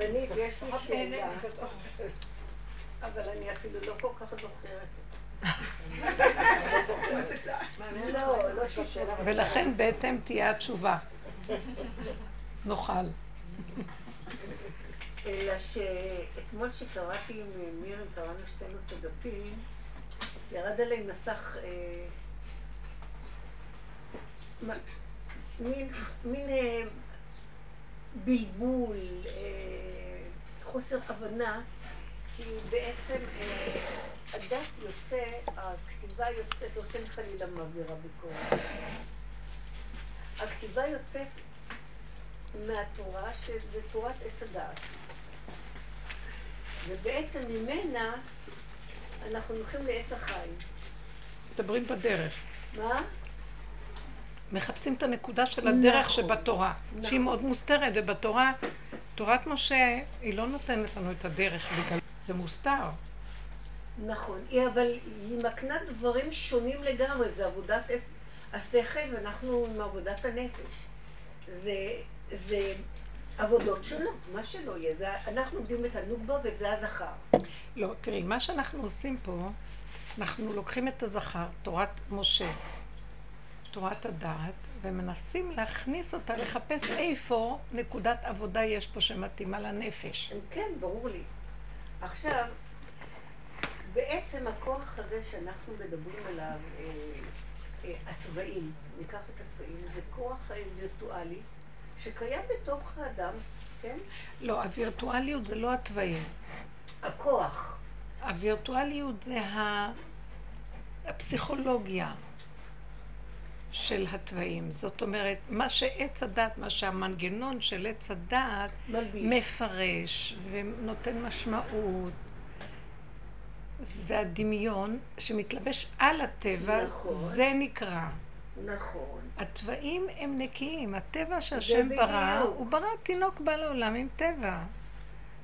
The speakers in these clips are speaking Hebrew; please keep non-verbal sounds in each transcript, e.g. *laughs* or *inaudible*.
רבנית, יש לי שאלה, אבל אני אפילו לא כל כך זוכרת. לא, לא. ולכן בהתאם תהיה התשובה. נאכל. אלא שאתמול שקראתי עם מירי, קראנו שתינו את הדפים, ירד עליי מסך אה, מין, מין אה, בלבול, אה, חוסר הבנה, כי בעצם אה, הדת יוצא, הכתיבה יוצאת, לא שאני חלילה מעבירה ביקורת. הכתיבה יוצאת מהתורה, שזה תורת עץ הדעת. ובעצם ממנה אנחנו הולכים לעץ החיים. מדברים בדרך. מה? מחפשים את הנקודה של הדרך נכון, שבתורה, נכון. שהיא מאוד מוסתרת, ובתורה, תורת משה, היא לא נותנת לנו את הדרך בגלל זה מוסתר. נכון, היא, אבל היא מקנה דברים שונים לגמרי, זה עבודת השכל ואנחנו עם עבודת הנפש. זה, זה עבודות שונות, מה שלא יהיה. זה, אנחנו עובדים את הנוגבה וזה הזכר. לא, תראי, מה שאנחנו עושים פה, אנחנו לוקחים את הזכר, תורת משה, תורת הדעת, ומנסים להכניס אותה, לחפש איפה נקודת עבודה יש פה שמתאימה לנפש. כן, ברור לי. עכשיו, בעצם הכוח הזה שאנחנו מדברים עליו, אה, אה, התוואים, ניקח את התוואים, זה כוח וירטואלי שקיים בתוך האדם, כן? לא, הווירטואליות זה לא התוואים. הכוח. הווירטואליות זה. הפסיכולוגיה של התוואים. זאת אומרת, מה שעץ הדת, מה שהמנגנון של עץ הדת. מפרש ונותן משמעות, והדמיון שמתלבש על הטבע, נכון. זה נקרא. נכון. התוואים הם נקיים, הטבע שהשם ברא. הוא ברא תינוק בא לעולם עם טבע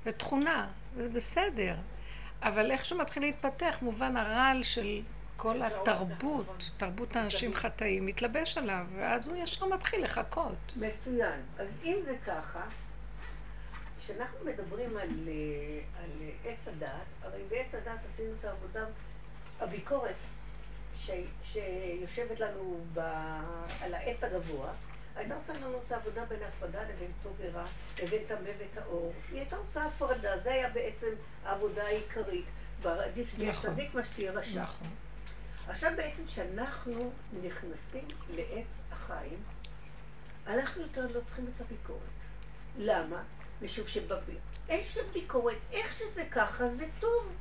ותכונה, זה בסדר. אבל איך שהוא מתחיל להתפתח, מובן הרעל של כל התרבות, תרבות האנשים חטאים, מתלבש עליו, ואז הוא ישר מתחיל לחכות. מצוין. אז אם זה ככה, כשאנחנו מדברים על, אה, על עץ הדת, הרי בעץ הדת עשינו את העבודה, הביקורת ש, שיושבת לנו ב, על העץ הגבוה, הייתה עושה לנו את העבודה בין הפרדה לבין טוב ורע, לבין טמא וטהור. היא הייתה עושה הפרדה, זה היה בעצם העבודה העיקרית. עדיף שתהיה נכון. צדיק מה שתהיה רשע. נכון. עכשיו בעצם כשאנחנו נכנסים לעץ החיים, אנחנו יותר לא צריכים את הביקורת. למה? משום שבאין של ביקורת, איך שזה ככה, זה טוב.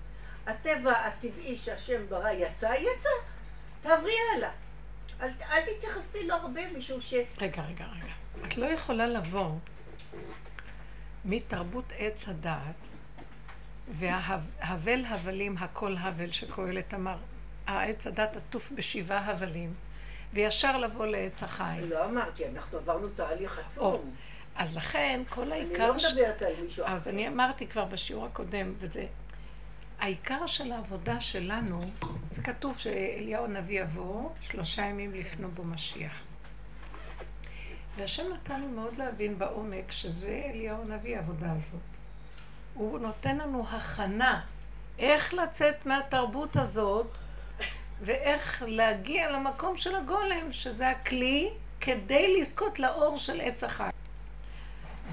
הטבע הטבעי שהשם ברא יצא, יצא. תעברי הלאה. אל, אל תתייחסי לו הרבה משום ש... רגע, רגע, רגע. את לא יכולה לבוא מתרבות עץ הדעת וההבל הבלים הכל הבל שקהלת אמר, העץ הדת עטוף בשבעה הבלים, וישר לבוא לעץ החיים. לא אמרתי, אנחנו עברנו תהליך עצום. אז לכן כל אני העיקר... לא מדברת על מישהו אז אני אמרתי כבר בשיעור הקודם, וזה... העיקר של העבודה שלנו, זה כתוב שאליהו הנביא יבוא שלושה ימים לפנו בו משיח. והשם נתן לי מאוד להבין בעומק שזה אליהו הנביא, העבודה הזאת. הוא נותן לנו הכנה איך לצאת מהתרבות הזאת ואיך להגיע למקום של הגולם, שזה הכלי כדי לזכות לאור של עץ החיים.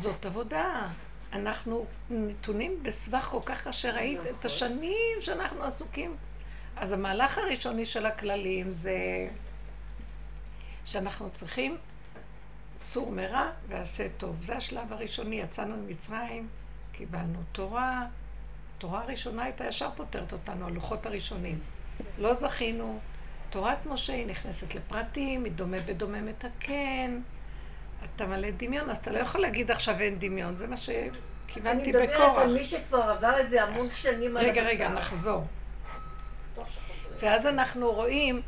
זאת עבודה. אנחנו נתונים בסבך כל כך אשר ראית את. השנים שאנחנו עסוקים. אז המהלך הראשוני של הכללים זה שאנחנו צריכים סור מרע ועשה טוב. זה השלב הראשוני. יצאנו ממצרים, קיבלנו תורה. תורה הראשונה הייתה ישר פותרת אותנו, הלוחות הראשונים. לא זכינו. תורת משה היא נכנסת לפרטים, היא דומה בדומה מתקן. אתה מלא דמיון, אז אתה לא יכול להגיד עכשיו אין דמיון, זה מה שכיוונתי אני מדברת. על מי שכבר עבר את זה המון שנים על רגע. רגע, נחזור. ואז אנחנו רואים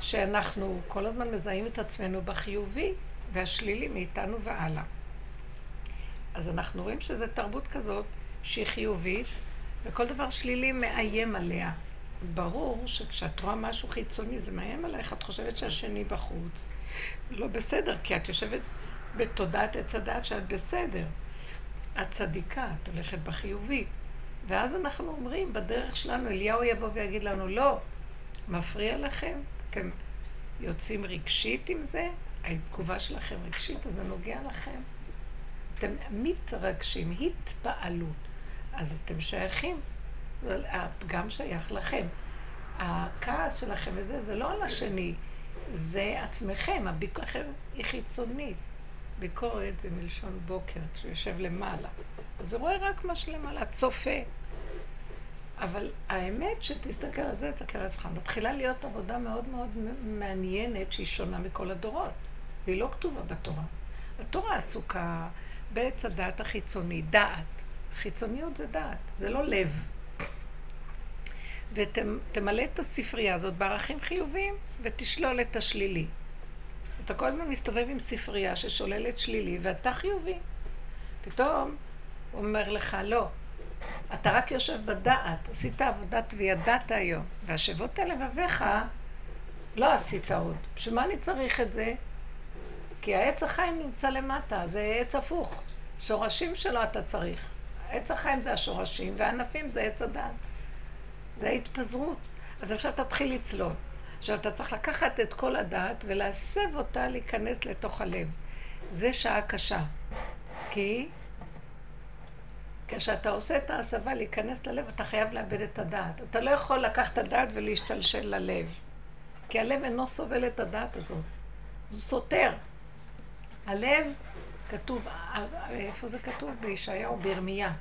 שאנחנו כל הזמן מזהים את עצמנו בחיובי והשלילי מאיתנו והלאה. אז אנחנו רואים שזו תרבות כזאת שהיא חיובית, וכל דבר שלילי מאיים עליה. ברור שכשאת רואה משהו חיצוני זה מאיים עלייך, את חושבת שהשני בחוץ. לא בסדר, כי את יושבת בתודעת עץ הדעת שאת בסדר. את צדיקה, את הולכת בחיובי. ואז אנחנו אומרים, בדרך שלנו, אליהו יבוא ויגיד לנו, לא, מפריע לכם? אתם יוצאים רגשית עם זה? התגובה שלכם רגשית, אז זה נוגע לכם. אתם מתרגשים, התפעלות. אז אתם שייכים, הפגם שייך לכם. הכעס שלכם וזה, זה לא על השני, זה עצמכם, הביקורת שלכם היא חיצונית. ביקורת זה מלשון בוקר, כשהוא יושב למעלה. אז הוא רואה רק מה שלמעלה, צופה. אבל האמת שתסתכל על זה, תסתכל על עצמך. מתחילה להיות עבודה מאוד מאוד מעניינת שהיא שונה מכל הדורות. והיא לא כתובה בתורה. התורה עסוקה בעץ הדעת החיצוני, דעת. חיצוניות זה דעת, זה לא לב. ותמלא את הספרייה הזאת בערכים חיוביים ותשלול את השלילי. אתה כל הזמן מסתובב עם ספרייה ששוללת שלילי ואתה חיובי. פתאום הוא אומר לך, לא, אתה רק יושב בדעת, עשית עבודת וידעת היום, והשבות על לבביך לא עשית עוד. בשביל מה אני צריך את זה? כי העץ החיים נמצא למטה, זה עץ הפוך. שורשים שלו אתה צריך. עץ החיים זה השורשים, והענפים זה עץ הדת. זה ההתפזרות. אז עכשיו תתחיל לצלול. עכשיו אתה צריך לקחת את כל הדעת ולהסב אותה להיכנס לתוך הלב. זה שעה קשה. כי כשאתה עושה את ההסבה להיכנס ללב, אתה חייב לאבד את הדעת. אתה לא יכול לקחת את הדעת ולהשתלשל ללב. כי הלב אינו סובל את הדעת הזאת. הוא סותר. הלב, כתוב, איפה זה כתוב? בישעיהו, בירמיה.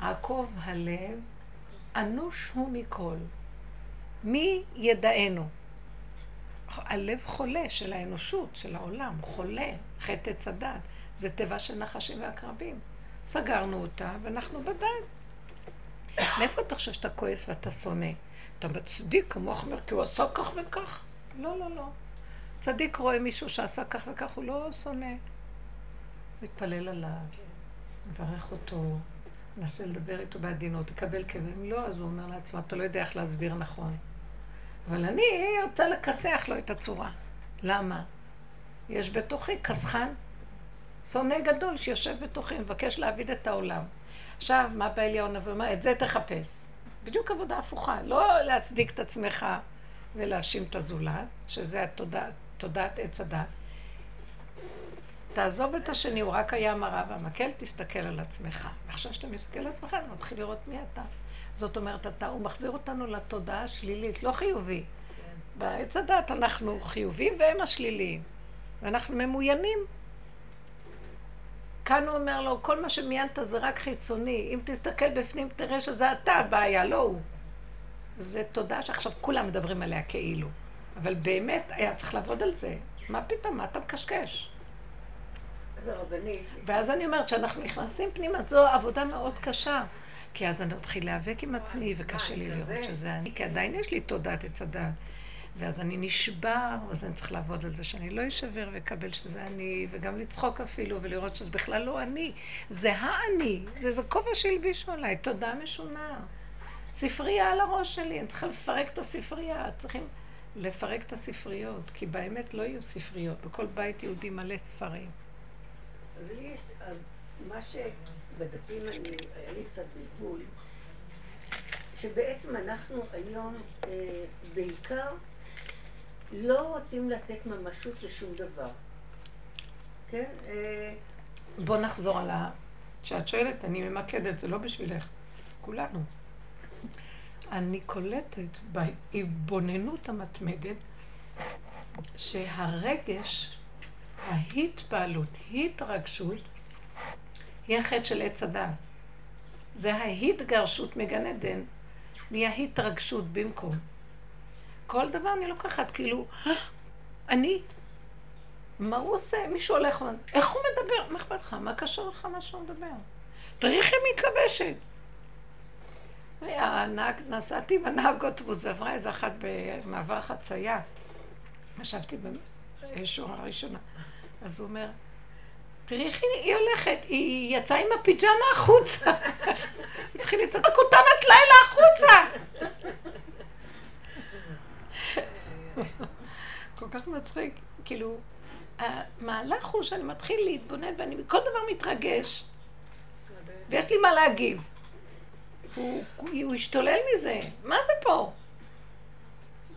עקוב הלב, אנוש הוא מכל. מי ידענו? הלב חולה של האנושות, של העולם, חולה, חטא עץ הדת. זה טבע של נחשים ועקרבים. סגרנו אותה, ואנחנו בדת. מאיפה אתה חושב שאתה כועס ואתה שונא? אתה מצדיק, המוח אומר, כי הוא עשה כך וכך. לא, לא, לא. צדיק רואה מישהו שעשה כך וכך, הוא לא שונא. מתפלל עליו, מברך אותו, מנסה לדבר איתו בעדינות, תקבל כאבים. לא, אז הוא אומר לעצמו, אתה לא יודע איך להסביר נכון. אבל אני רוצה לכסח לו את הצורה. למה? יש בתוכי כסחן, שונא גדול שיושב בתוכי, מבקש להעביד את העולם. עכשיו, מה בא אליהו נביא? אומר, את זה תחפש. בדיוק עבודה הפוכה. לא להצדיק את עצמך ולהאשים את הזולת, שזה התודעת, תודעת עץ הדת. תעזוב את השני, הוא רק היה מראה והמקל, תסתכל על עצמך. ועכשיו שאתה מסתכל על עצמך, אתה מתחיל לראות מי אתה. זאת אומרת, אתה, הוא מחזיר אותנו לתודעה השלילית, לא חיובי. כן. בעץ הדת אנחנו חיובים והם השליליים. ואנחנו ממוינים. כאן הוא אומר לו, כל מה שמיינת זה רק חיצוני. אם תסתכל בפנים, תראה שזה אתה הבעיה, לא הוא. זה תודעה שעכשיו כולם מדברים עליה כאילו. אבל באמת היה צריך לעבוד על זה. מה פתאום, מה אתה מקשקש? ואז אני אומרת, כשאנחנו נכנסים פנימה, זו עבודה מאוד קשה. כי אז אני מתחיל להיאבק עם עצמי, וקשה לי לראות שזה אני, כי עדיין יש לי תודעת עץ הדעת. ואז אני נשבר, אז אני צריך לעבוד על זה שאני לא אשבר ואקבל שזה אני, וגם לצחוק אפילו, ולראות שזה בכלל לא אני. זה האני, זה איזה כובע שהלבישו עליי, תודה משונה. ספרייה על הראש שלי, אני צריכה לפרק את הספרייה, צריכים לפרק את הספריות, כי באמת לא יהיו ספריות, בכל בית יהודי מלא ספרים. אז לי יש, מה שבדפים אני, היה לי קצת בלבול, שבעצם אנחנו היום אה, בעיקר לא רוצים לתת ממשות לשום דבר. כן? אה, בוא נחזור על ה... כשאת שואלת, אני ממקדת, זה לא בשבילך, כולנו. אני קולטת בהתבוננות המתמדת שהרגש, ההתפעלות, התרגשות, היא החטא של עץ הדעת. זה ההתגרשות מגן עדן, נהיה התרגשות במקום. כל דבר אני לוקחת, כאילו, אני, מה הוא עושה? מישהו הולך, איך הוא מדבר? מה אכפת לך? מה קשור לך מה שהוא מדבר? תראי איך היא מתלבשת. הנהג, נסעתי בנהג אוטובוס ועברה איזה אחת במעבר חצייה. ישבתי בשורה הראשונה. אז הוא אומר, תראי איך היא הולכת, היא יצאה עם הפיג'מה החוצה. *laughs* התחיל לצעוק, כותנת לילה החוצה! *laughs* כל כך מצחיק, כאילו, המהלך הוא שאני מתחיל להתבונן ואני מכל דבר מתרגש. יש לי מה להגיב. הוא, הוא השתולל מזה, מה זה פה?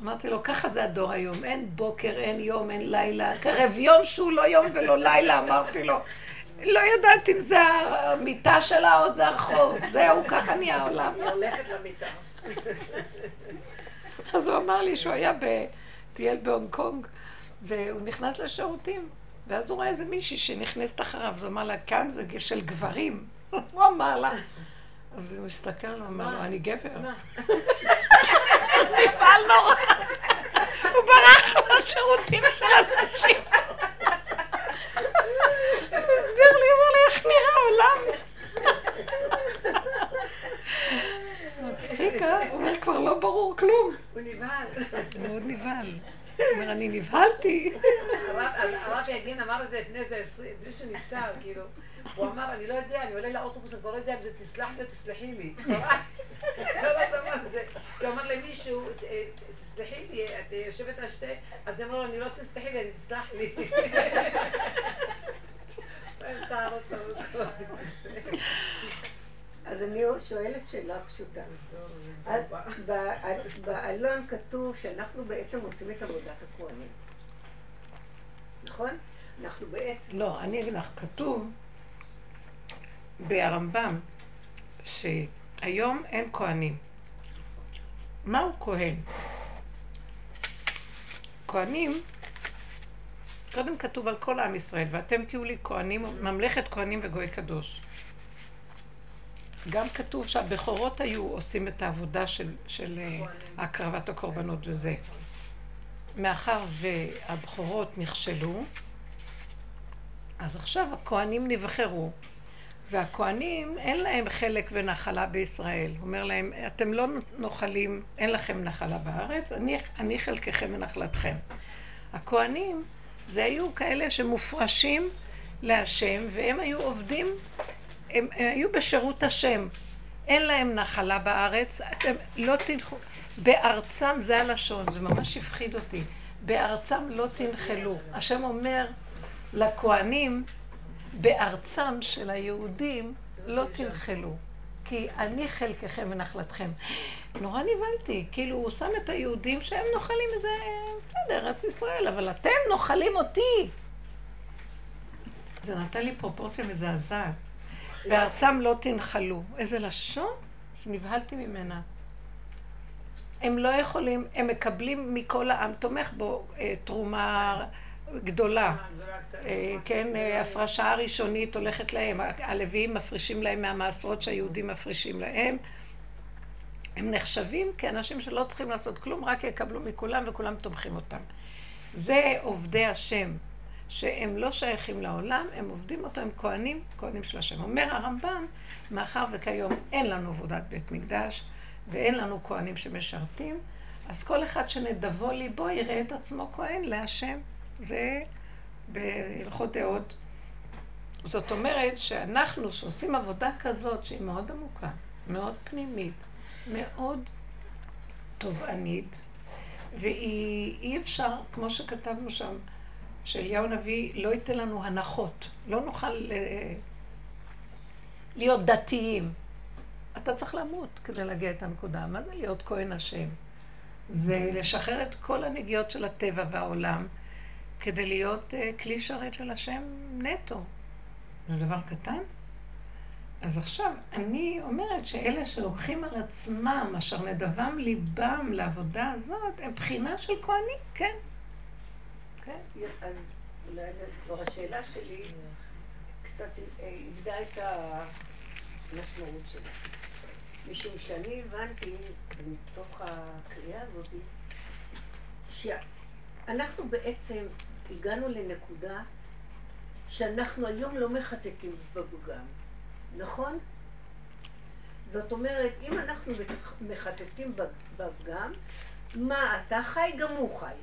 אמרתי לו, ככה זה הדור היום, אין בוקר, אין יום, אין לילה, קרב יום שהוא לא יום ולא לילה, אמרתי לו. לא יודעת אם זה המיטה שלה או זה הרחוב, זהו, ככה נהיה העולם. היא הולכת למיטה. אז הוא אמר לי שהוא היה טייל בהונג קונג, והוא נכנס לשירותים, ואז הוא רואה איזה מישהי שנכנסת אחריו, אז הוא אמר לה, כאן זה של גברים. *laughs* הוא אמר לה. אז הוא הסתכל עליו, אמר לו, אני גבר. *laughs* נפעל נורא. הוא ברח לשירותים של אנשים. הוא הסביר לי, הוא אומר לי, איך נראה העולם? מצחיק, אה? הוא אומר, כבר לא ברור כלום. הוא נבהל. מאוד נבהל. הוא אומר, אני נבהלתי. הרב יגין אמר את זה לפני איזה עשרים, לפני שהוא נפטר, כאילו. הוא אמר, אני לא יודע, אני עולה לאוטובוס, אני כבר לא יודע אם זה תסלח לי או תסלחי לי. *laughs* לא, שמע את זה. הוא אמר למישהו, תסלחי לי, את יושבת על שתי... אז אמרה לו, אני לא תסלחי לי, אני תסלח לי. *laughs* אז אני שואלת שאלה פשוטה. בעלון כתוב שאנחנו בעצם עושים את עבודת הכוהנים. נכון? אנחנו בעצם... לא, אני אגיד לך, כתוב ברמב"ם שהיום אין כהנים. מהו כהן? כהנים, קודם כתוב על כל עם ישראל, ואתם תהיו לי כהנים, ממלכת כהנים וגוי קדוש. גם כתוב שהבכורות היו עושים את העבודה של, של אה, הקרבת הקורבנות וזה. מאחר והבכורות נכשלו, אז עכשיו הכוהנים נבחרו, והכוהנים אין להם חלק ונחלה בישראל. הוא אומר להם, אתם לא נוחלים, אין לכם נחלה בארץ, אני, אני חלקכם ונחלתכם. הכוהנים זה היו כאלה שמופרשים להשם, והם היו עובדים הם, הם היו בשירות השם. אין להם נחלה בארץ, אתם לא תנחו... בארצם זה הלשון, זה ממש הפחיד אותי. בארצם לא תנחלו. השם אומר לכהנים, בארצם של היהודים לא תנחלו. כי אני חלקכם ונחלתכם. נורא נבהלתי, כאילו הוא שם את היהודים שהם נוחלים איזה, בסדר, ארץ ישראל, אבל אתם נוחלים אותי. זה נתן לי פרופורציה מזעזעת. בארצם לא תנחלו. איזה לשון שנבהלתי ממנה. הם לא יכולים, הם מקבלים מכל העם, תומך בו אה, תרומה גדולה. אה, כן, אה, הפרשה הראשונית הולכת להם, הלוויים מפרישים להם מהמעשרות שהיהודים מפרישים להם. הם נחשבים כאנשים שלא צריכים לעשות כלום, רק יקבלו מכולם וכולם תומכים אותם. זה עובדי השם. שהם לא שייכים לעולם, הם עובדים אותו, הם כהנים, כהנים של השם. אומר הרמב"ם, מאחר וכיום אין לנו עבודת בית מקדש ואין לנו כהנים שמשרתים, אז כל אחד שנדבו ליבו יראה את עצמו כהן להשם. זה בהלכות דעות. זאת אומרת שאנחנו שעושים עבודה כזאת שהיא מאוד עמוקה, מאוד פנימית, מאוד תובענית, ואי אפשר, כמו שכתבנו שם, שאליהו הנביא לא ייתן לנו הנחות, לא נוכל אה, להיות דתיים. אתה צריך למות כדי להגיע את הנקודה. מה זה להיות כהן השם? זה לשחרר את כל הנגיעות של הטבע והעולם כדי להיות uh, כלי שרת של השם נטו. זה דבר קטן? אז עכשיו, אני אומרת שאלה שלוקחים על עצמם, אשר נדבם ליבם לעבודה הזאת, הם בחינה של כהנים, כן. כן, אולי כבר השאלה שלי קצת איבדה את המשמעות שלה. משום שאני הבנתי, מתוך הקריאה הזאת, שאנחנו בעצם הגענו לנקודה שאנחנו היום לא מחטטים בפגם, נכון? זאת אומרת, אם אנחנו מחטטים בפגם, מה אתה חי, גם הוא חי.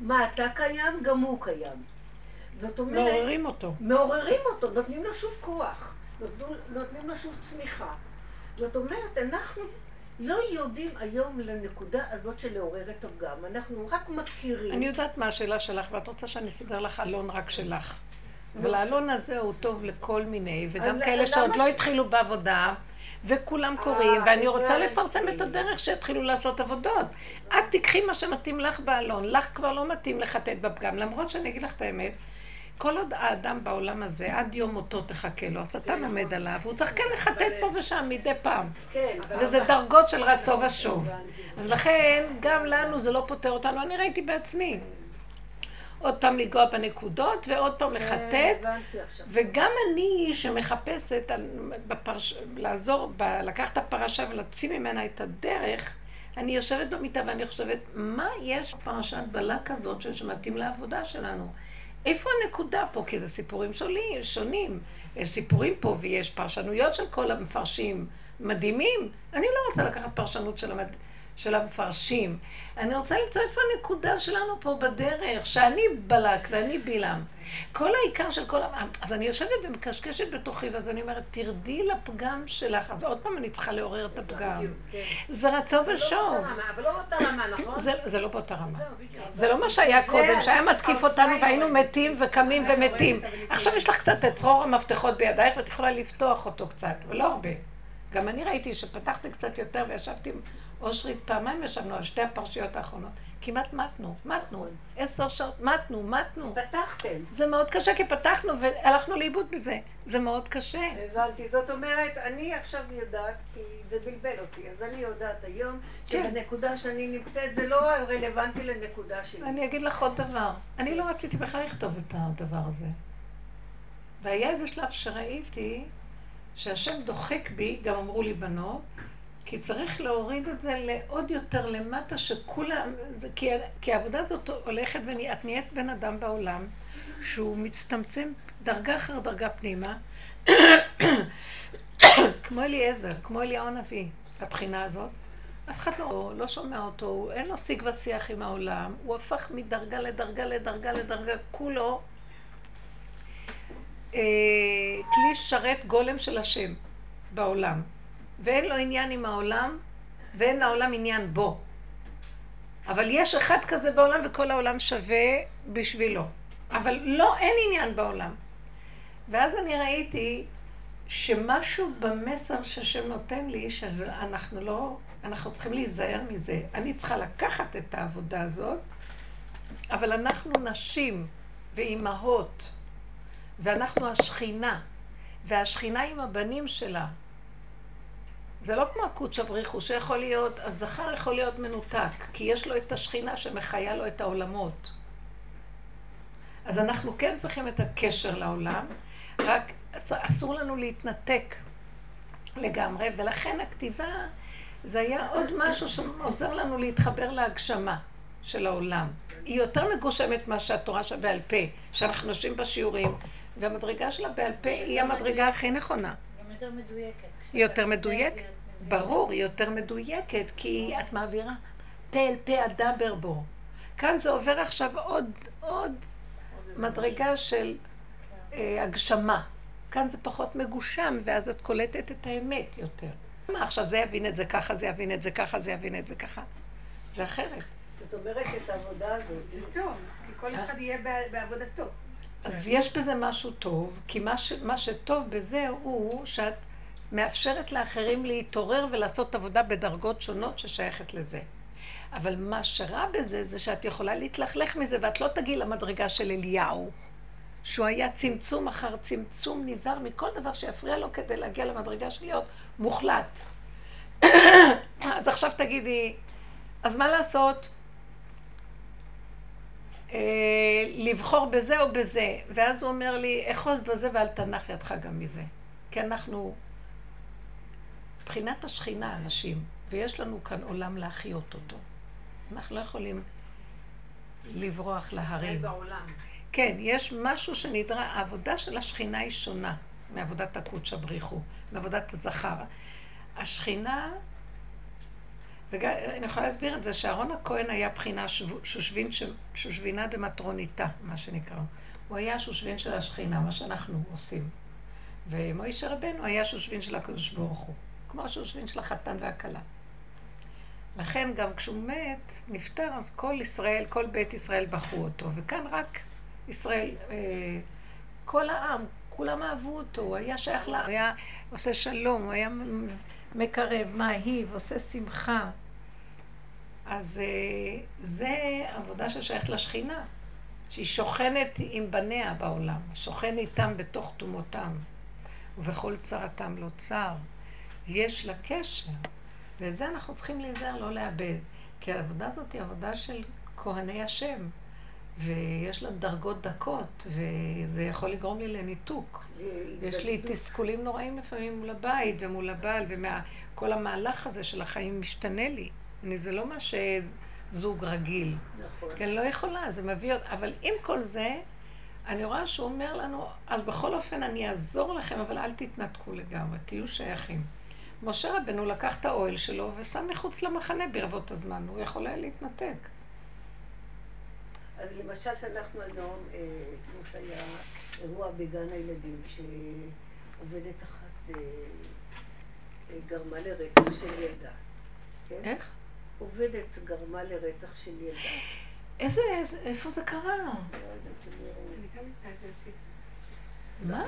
מה אתה קיים, גם הוא קיים. זאת אומרת... מעוררים אותו. מעוררים אותו, נותנים לו שוב כוח, נותנים לו שוב צמיחה. זאת אומרת, אנחנו לא יודעים היום לנקודה הזאת של לעורר את הפגם, אנחנו רק מכירים. אני יודעת מה השאלה שלך, ואת רוצה שאני אסדר לך אלון רק שלך. אבל האלון הזה הוא טוב לכל מיני, וגם כאלה שעוד לא התחילו בעבודה. וכולם אה, קוראים, ואני רוצה לפרסם את הדרך שיתחילו לעשות עבודות. את תיקחי מה שמתאים לך באלון, לך כבר לא מתאים לחטט בפגם, למרות שאני אגיד לך את האמת, כל עוד האדם בעולם הזה, עד יום מותו תחכה לו, השטן עומד עליו, הוא צריך כן לחטט פה ושם מדי פעם. כן, וזה דרגות של רצו ושוב. אז לכן, גם לנו זה לא פותר אותנו, אני ראיתי בעצמי. עוד פעם לנגוע בנקודות, ועוד פעם כן, לחטט. וגם אני שמחפשת בפרש... לעזור, ב... לקחת את הפרשה ולהוציא ממנה את הדרך, אני יושבת במיטה ואני חושבת, מה יש בפרשת בלק הזאת שמתאים לעבודה שלנו? איפה הנקודה פה? כי זה סיפורים שונים, שונים. יש סיפורים פה ויש פרשנויות של כל המפרשים מדהימים. אני לא רוצה לקחת פרשנות של המד... של המפרשים. אני רוצה למצוא איפה הנקודה שלנו פה בדרך, שאני בלק ואני בלעם. כל העיקר של כל... אז אני יושבת ומקשקשת בתוכי, ואז אני אומרת, תרדי לפגם שלך. אז עוד פעם אני צריכה לעורר את הפגם. כן. זה רצון לא ושוב. אבל לא באותה רמה, נכון? זה לא באותה רמה. זה לא מה שהיה קודם, שהיה מתקיף אותנו והיינו מתים וקמים ומתים. עכשיו יש לך קצת את צרור המפתחות בידייך ואת יכולה לפתוח אותו קצת, ולא הרבה. גם אני ראיתי שפתחתי קצת יותר וישבתי אושרית, פעמיים ישבנו על שתי הפרשיות האחרונות. כמעט מתנו, מתנו, עשר שעות, מתנו, מתנו. פתחתם. זה מאוד קשה, כי פתחנו והלכנו לאיבוד בזה. זה מאוד קשה. הבנתי. זאת אומרת, אני עכשיו יודעת, כי זה בלבל אותי, אז אני יודעת היום, כן. שבנקודה שאני נמצאת זה לא רלוונטי לנקודה שלי. אני אגיד לך עוד דבר. אני לא רציתי בכלל לכתוב את הדבר הזה. והיה איזה שלב שראיתי שהשם דוחק בי, גם אמרו לי בנות, כי צריך להוריד את זה לעוד יותר למטה, שכולם, כי, כי העבודה הזאת הולכת ואת נהיית בן אדם בעולם, שהוא מצטמצם דרגה אחר דרגה פנימה, *coughs* כמו אליעזר, כמו אליהו הנביא, הבחינה הזאת. אף אחד לא, לא שומע אותו, אין לו שיג ושיח עם העולם, הוא הפך מדרגה לדרגה לדרגה לדרגה, כולו אה, כלי שרת גולם של השם בעולם. ואין לו עניין עם העולם, ואין לעולם עניין בו. אבל יש אחד כזה בעולם וכל העולם שווה בשבילו. אבל לא, אין עניין בעולם. ואז אני ראיתי שמשהו במסר שהשם נותן לי, שאנחנו לא, אנחנו צריכים להיזהר מזה. אני צריכה לקחת את העבודה הזאת, אבל אנחנו נשים ואימהות, ואנחנו השכינה, והשכינה עם הבנים שלה, זה לא כמו הקודש הבריחו, שיכול להיות, הזכר יכול להיות מנותק, כי יש לו את השכינה שמחיה לו את העולמות. אז אנחנו כן צריכים את הקשר לעולם, רק אסור לנו להתנתק לגמרי, ולכן הכתיבה זה היה עוד משהו שעוזר לנו להתחבר להגשמה של העולם. היא יותר מגושמת מה שהתורה שבעל פה, שאנחנו יושבים בשיעורים, והמדרגה שלה בעל פה היא המדרגה הכי נכונה. גם יותר מדויקת. היא יותר מדויקת? ברור, היא יותר מדויקת, כי את מעבירה פה אל פה אדבר בו. כאן זה עובר עכשיו עוד, עוד מדרגה של אה, הגשמה. כאן זה פחות מגושם, ואז את קולטת את האמת יותר. מה עכשיו זה יבין את זה ככה, זה יבין את זה ככה, זה יבין את זה ככה. זה אחרת. זאת אומרת את העבודה הזאת. זה טוב, כי כל אחד יהיה בעבודתו. אז יש בזה משהו טוב, כי מה, ש, מה שטוב בזה הוא שאת מאפשרת לאחרים להתעורר ולעשות עבודה בדרגות שונות ששייכת לזה. אבל מה שרע בזה, זה שאת יכולה להתלכלך מזה, ואת לא תגיעי למדרגה של אליהו, שהוא היה צמצום אחר צמצום, נזהר מכל דבר שיפריע לו כדי להגיע למדרגה של להיות מוחלט. *coughs* אז עכשיו תגידי, אז מה לעשות? אה, לבחור בזה או בזה. ואז הוא אומר לי, אחוז בזה ואל תנח ידך גם מזה. כי אנחנו מבחינת השכינה אנשים, ויש לנו כאן עולם להחיות אותו. אנחנו לא יכולים לברוח להרים. כן, יש משהו שנדרש, העבודה של השכינה היא שונה מעבודת הקודש הבריחו, מעבודת הזכר. השכינה, ואני יכולה להסביר את זה, שאהרון הכהן היה בחינה שושבין, שושבינה דמטרוניתא, מה שנקרא. הוא היה שושבין של השכינה, מה שאנחנו עושים. ומוישה רבנו היה שושבין של הקדוש ברוך הוא. כמו השושבין של החתן והכלה. לכן גם כשהוא מת, נפטר, אז כל ישראל, כל בית ישראל בחרו אותו. וכאן רק ישראל, אה, כל העם, כולם אהבו אותו, הוא היה שייך לה, הוא היה עושה שלום, הוא היה מקרב, מאהיב, עושה שמחה. אז אה, זה עבודה ששייכת לשכינה, שהיא שוכנת עם בניה בעולם, שוכן איתם בתוך תומותם, ובכל צרתם לא צר. יש לה קשר, וזה אנחנו צריכים להיזהר לא לאבד, כי העבודה הזאת היא עבודה של כהני השם. ויש לה דרגות דקות, וזה יכול לגרום לי לניתוק. יש לי תסכולים נוראים לפעמים מול הבית ומול הבעל, וכל המהלך הזה של החיים משתנה לי. אני, זה לא מה שזוג רגיל. נכון. כי אני לא יכולה, זה מביא... אבל עם כל זה, אני רואה שהוא אומר לנו, אז בכל אופן אני אעזור לכם, אבל אל תתנתקו לגמרי, תהיו שייכים. משה רבנו לקח את האוהל שלו ושם מחוץ למחנה ברבות הזמן, הוא יכול היה להתנתק. אז למשל שאנחנו היום, אה, כמו שהיה אירוע בגן הילדים, שעובדת אחת אה, אה, גרמה לרצח של ילדה. כן? איך? עובדת גרמה לרצח של ילדה. איזה, איפה זה קרה? לא מה?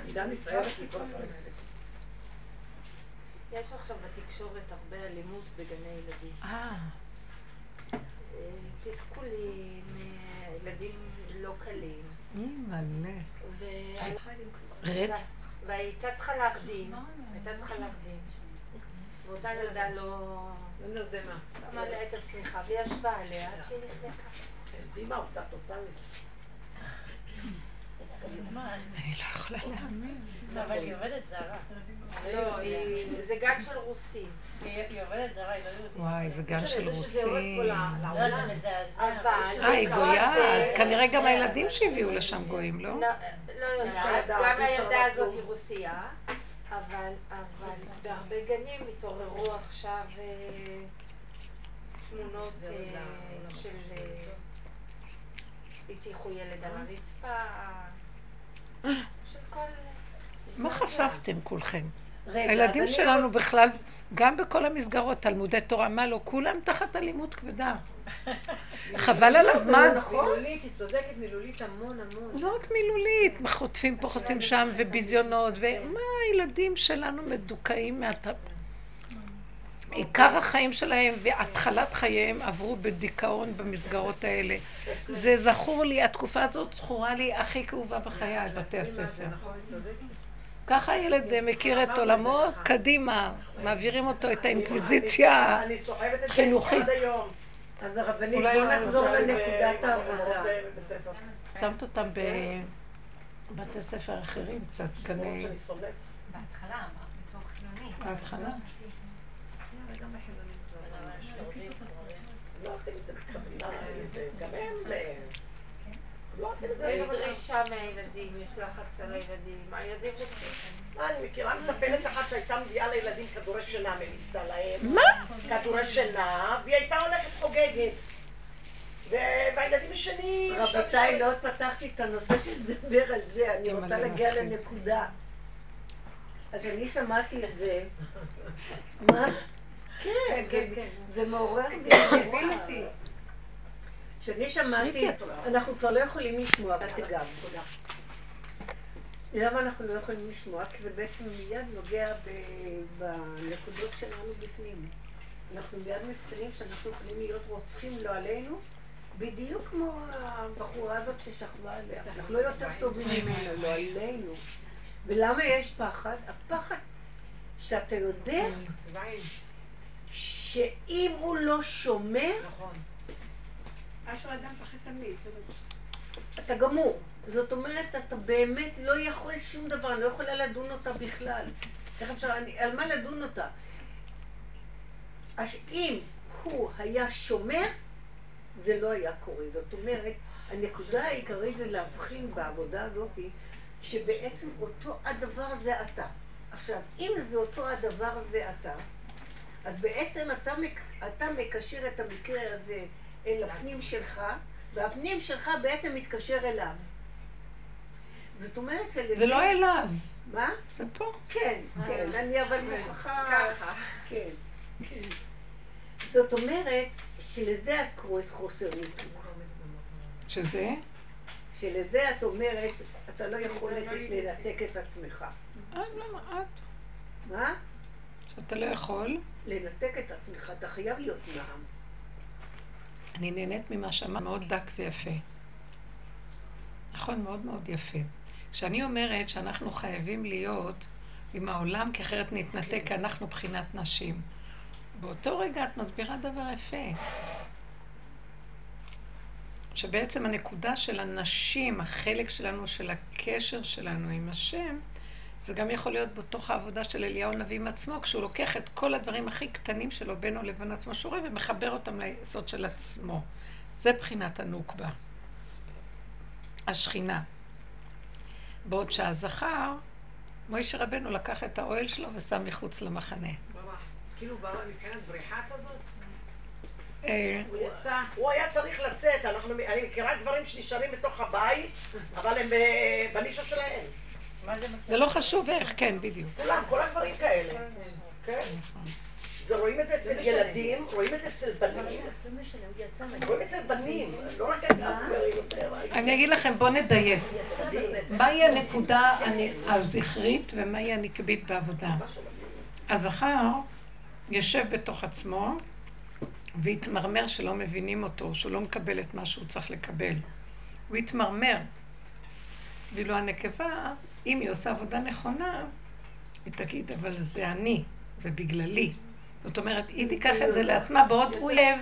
יש עכשיו בתקשורת הרבה אלימות בגני ילדים. אה. תסכולים, ילדים לא קלים. מלא. רצח? והייתה צריכה להרדים, הייתה צריכה להרדים. ואותה ילדה לא... לא נרדמה. שמה לה את השמיכה וישבה עליה עד שהיא נחנקה. הרדימה אותה טוטאלית. אני לא יכולה להאמין. אבל היא עובדת זרה. לא, זה גן של רוסים. היא עובדת זרה, היא לא יהודית. וואי, זה גן של רוסים. לא, זה מזעזע. אה, היא גויה? אז כנראה גם הילדים שהביאו לשם גויים, לא? לא, לא יודעת. גם הילדה הזאת היא רוסייה. אבל בהרבה גנים התעוררו עכשיו אה, תמונות אה, של... הטיחו ילד על הרצפה. מה חשבתם כולכם? הילדים שלנו בכלל, גם בכל המסגרות, תלמודי תורה, מה לא, כולם תחת אלימות כבדה. *laughs* חבל על הזמן. מילולית, היא צודקת, מילולית המון המון. לא רק מילולית, חוטפים פה, חוטפים שם, וביזיונות, ומה הילדים שלנו מדוכאים. עיקר החיים שלהם והתחלת חייהם עברו בדיכאון במסגרות האלה. זה זכור לי, התקופה הזאת זכורה לי הכי כאובה בחיי, בתי הספר. ככה הילד מכיר את עולמו, קדימה, מעבירים אותו את האינקוויזיציה החינוכית. אז הרבנית, בואו נחזור לנקודת העבודה. שמת אותם בבתי ספר אחרים, קצת גני... בהתחלה, בתור חילוני. בהתחלה. לא עושים את זה בכוונה, גם הם... לא עושים את זה. יש דרישה מהילדים, יש לחץ על הילדים, הילדים רוצים. אני מכירה מטפלת אחת שהייתה מביאה לילדים כדורי שינה, מליסה להם. מה? כדורי שינה, והיא הייתה הולכת חוגגת. והילדים ישנים... רבותיי, לא פתחתי את הנושא שדבר על זה, אני רוצה להגיע לנקודה. אז אני שמעתי את זה. *laughs* מה? כן, כן, כן. זה מעורר אותי. כשאני שמעתי, אנחנו כבר לא יכולים לשמוע, ותגב, תודה. למה אנחנו לא יכולים לשמוע? כי זה בעצם מיד נוגע בנקודות שלנו בפנים. אנחנו מיד מבחינים שאנחנו יכולים להיות רוצחים לא עלינו, בדיוק כמו הבחורה הזאת ששכבה עליה. אנחנו לא יותר טובים *laughs* ממנו, לא עלינו. ולמה יש פחד? הפחד שאתה יודע שאם הוא לא שומר, נכון. אשר אדם פחד תמיד. אתה גמור. זאת אומרת, אתה באמת לא יכול שום דבר, אני לא יכולה לדון אותה בכלל. איך אפשר, אני, על מה לדון אותה? אז אם הוא היה שומר, זה לא היה קורה. זאת אומרת, הנקודה העיקרית זה להבחין בעבודה הזאת, שבעצם אותו הדבר זה אתה. עכשיו, אם זה אותו הדבר זה אתה, אז בעצם אתה, אתה מקשר את המקרה הזה אל הפנים שלך, והפנים שלך בעצם מתקשר אליו. זאת אומרת של... זה לא אליו. מה? זה פה. כן, כן, אה. אני אבל מוכרחה... ככה. כן, כן. זאת אומרת שלזה את קוראת חוסר ניתוק. שזה? שלזה את אומרת, אתה לא יכול לנתק את עצמך. אה, למה את? מה? שאתה לא יכול? לנתק את עצמך, אתה חייב להיות נעם. אני נהנית ממה שאמרת מאוד דק ויפה. נכון, מאוד מאוד יפה. כשאני אומרת שאנחנו חייבים להיות עם העולם, כי אחרת נתנתק, כי אנחנו בחינת נשים. באותו רגע את מסבירה דבר יפה. שבעצם הנקודה של הנשים, החלק שלנו, של הקשר שלנו עם השם, זה גם יכול להיות בתוך העבודה של אליהו הנביא עם עצמו, כשהוא לוקח את כל הדברים הכי קטנים שלו בינו לבין עצמו שהוא רואה ומחבר אותם ליסוד של עצמו. זה בחינת הנוקבה. השכינה. בעוד שהזכר, מוישה רבנו לקח את האוהל שלו ושם מחוץ למחנה. כאילו מבחינת בריחה כזאת? אה, הוא היה צריך לצאת, אני מכירה גברים שנשארים בתוך הבית, אבל הם בנישה שלהם. זה לא חשוב איך, כן, בדיוק. כולם, כל הגברים כאלה. כן. זה רואים את זה אצל ילדים, רואים את זה אצל בנים. רואים את זה אצל בנים, לא רק. אני אגיד לכם, בואו נדייק. מהי הנקודה הזכרית ומהי הנקבית בעבודה? הזכר יושב בתוך עצמו והתמרמר שלא מבינים אותו, שהוא לא מקבל את מה שהוא צריך לקבל. הוא התמרמר. ואילו הנקבה, אם היא עושה עבודה נכונה, היא תגיד, אבל זה אני, זה בגללי. זאת אומרת, היא תיקח את זה לעצמה בעוד אויב,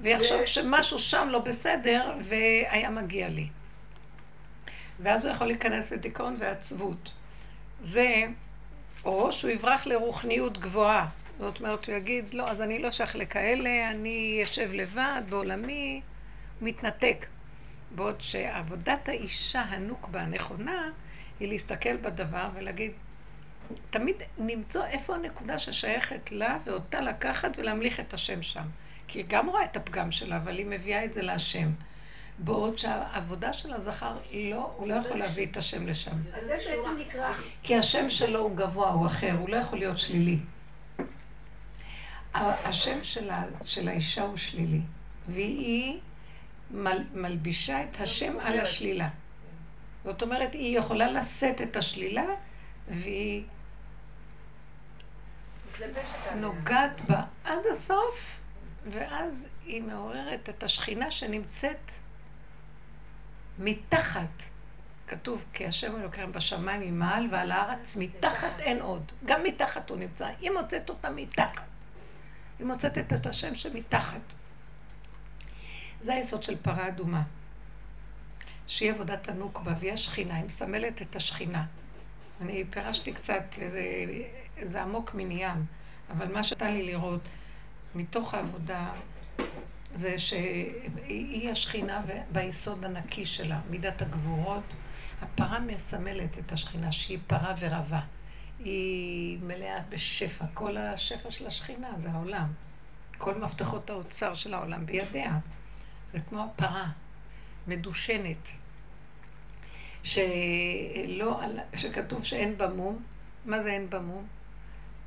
ויחשוב שמשהו שם לא בסדר, והיה מגיע לי. ואז הוא יכול להיכנס לדיכאון ועצבות. זה, או שהוא יברח לרוחניות גבוהה. זאת אומרת, הוא יגיד, לא, אז אני לא שייך לכאלה, אני אשב לבד בעולמי, מתנתק. בעוד שעבודת האישה הנוקבה הנכונה, היא להסתכל בדבר ולהגיד, תמיד למצוא איפה הנקודה ששייכת לה, ואותה לקחת ולהמליך את השם שם. כי היא גם רואה את הפגם שלה, אבל היא מביאה את זה להשם. בעוד שהעבודה של הזכר, לא, הוא לא יכול להביא את השם לשם. אז זה בעצם נקרא... כי השם שלו הוא גבוה, הוא אחר, הוא לא יכול להיות שלילי. השם שלה, של האישה הוא שלילי, והיא מל, מלבישה את השם על השלילה. זאת אומרת, היא יכולה לשאת את השלילה, והיא נוגעת בה עד הסוף, ואז היא מעוררת את השכינה שנמצאת מתחת. כתוב, כי השם אלוקיהם בשמיים ממעל ועל הארץ מתחת אין עוד. גם מתחת הוא נמצא. היא מוצאת אותה מתחת. היא מוצאת את השם שמתחת. זה היסוד של פרה אדומה. שהיא עבודת הנוקבה, והיא השכינה, היא מסמלת את השכינה. אני פירשתי קצת, זה, זה עמוק מן ים, אבל מה שאתה לי לראות מתוך העבודה זה שהיא השכינה ביסוד הנקי שלה, מידת הגבורות. הפרה מסמלת את השכינה שהיא פרה ורבה. היא מלאה בשפע. כל השפע של השכינה זה העולם. כל מפתחות האוצר של העולם בידיה. זה כמו הפרה, מדושנת, שלא, שכתוב שאין בה מום. מה זה אין בה מום?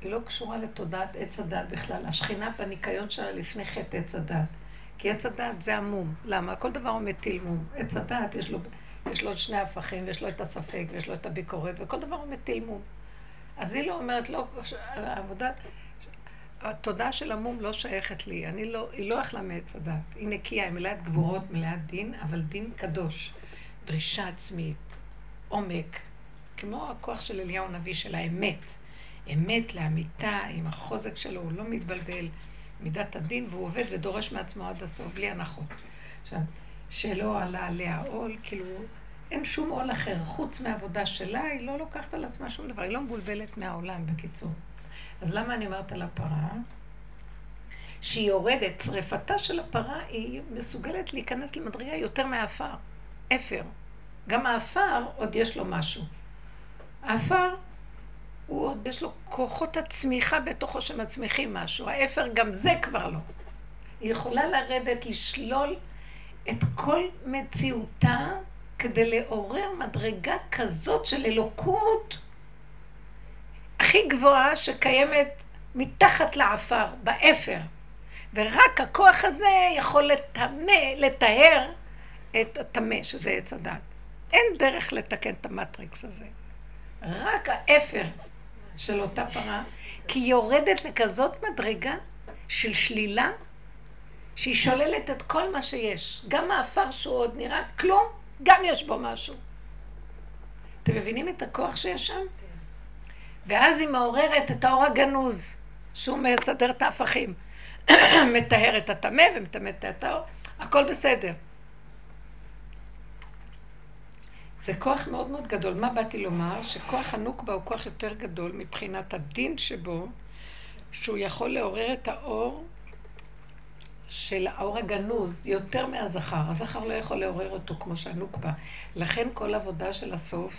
היא לא קשורה לתודעת עץ הדת בכלל. השכינה בניקיון שלה לפני חטא עץ הדת. כי עץ הדת זה המום. למה? כל דבר הוא מטיל מום. עץ הדת יש לו, יש לו שני הפכים, ויש לו את הספק, ויש לו את הביקורת, וכל דבר הוא מטיל מום. אז היא לא אומרת, לא, העבודה, התודעה של המום לא שייכת לי, אני לא, היא לא אכלה מעץ הדת, היא נקייה, היא מלאת גבורות, מלאת דין, אבל דין קדוש, דרישה עצמית, עומק, כמו הכוח של אליהו הנביא של האמת, אמת לאמיתה, עם החוזק שלו, הוא לא מתבלבל, מידת הדין, והוא עובד ודורש מעצמו עד הסוף, בלי הנחות. עכשיו, שלא עלה עליה עול, כאילו, אין שום עול אחר. חוץ מהעבודה שלה, היא לא לוקחת על עצמה שום דבר, היא לא מבולבלת מהעולם, בקיצור. אז למה אני אומרת על הפרה? שהיא יורדת, שריפתה של הפרה היא מסוגלת להיכנס למדרגה יותר מהעפר, אפר. גם העפר עוד יש לו משהו. העפר, הוא עוד יש לו כוחות הצמיחה בתוכו שמצמיחים משהו. האפר גם זה כבר לא. היא יכולה לרדת, לשלול את כל מציאותה כדי לעורר מדרגה כזאת של אלוקות הכי גבוהה שקיימת מתחת לעפר, באפר. ורק הכוח הזה יכול לטמא, לטהר את הטמא, שזה עץ הדעת. אין דרך לתקן את המטריקס הזה. רק האפר של אותה פרה, כי היא יורדת לכזאת מדרגה של שלילה, שהיא שוללת את כל מה שיש. גם האפר שהוא עוד נראה כלום, גם יש בו משהו. אתם מבינים את הכוח שיש שם? ואז היא מעוררת את האור הגנוז, שהוא מסדר את ההפכים. *coughs* מטהר את הטמא ומטמא את האור, הכל בסדר. זה כוח מאוד מאוד גדול. מה באתי לומר? שכוח הנוקבה הוא כוח יותר גדול מבחינת הדין שבו, שהוא יכול לעורר את האור של האור הגנוז יותר מהזכר. הזכר לא יכול לעורר אותו כמו שהנוקבה. לכן כל עבודה של הסוף,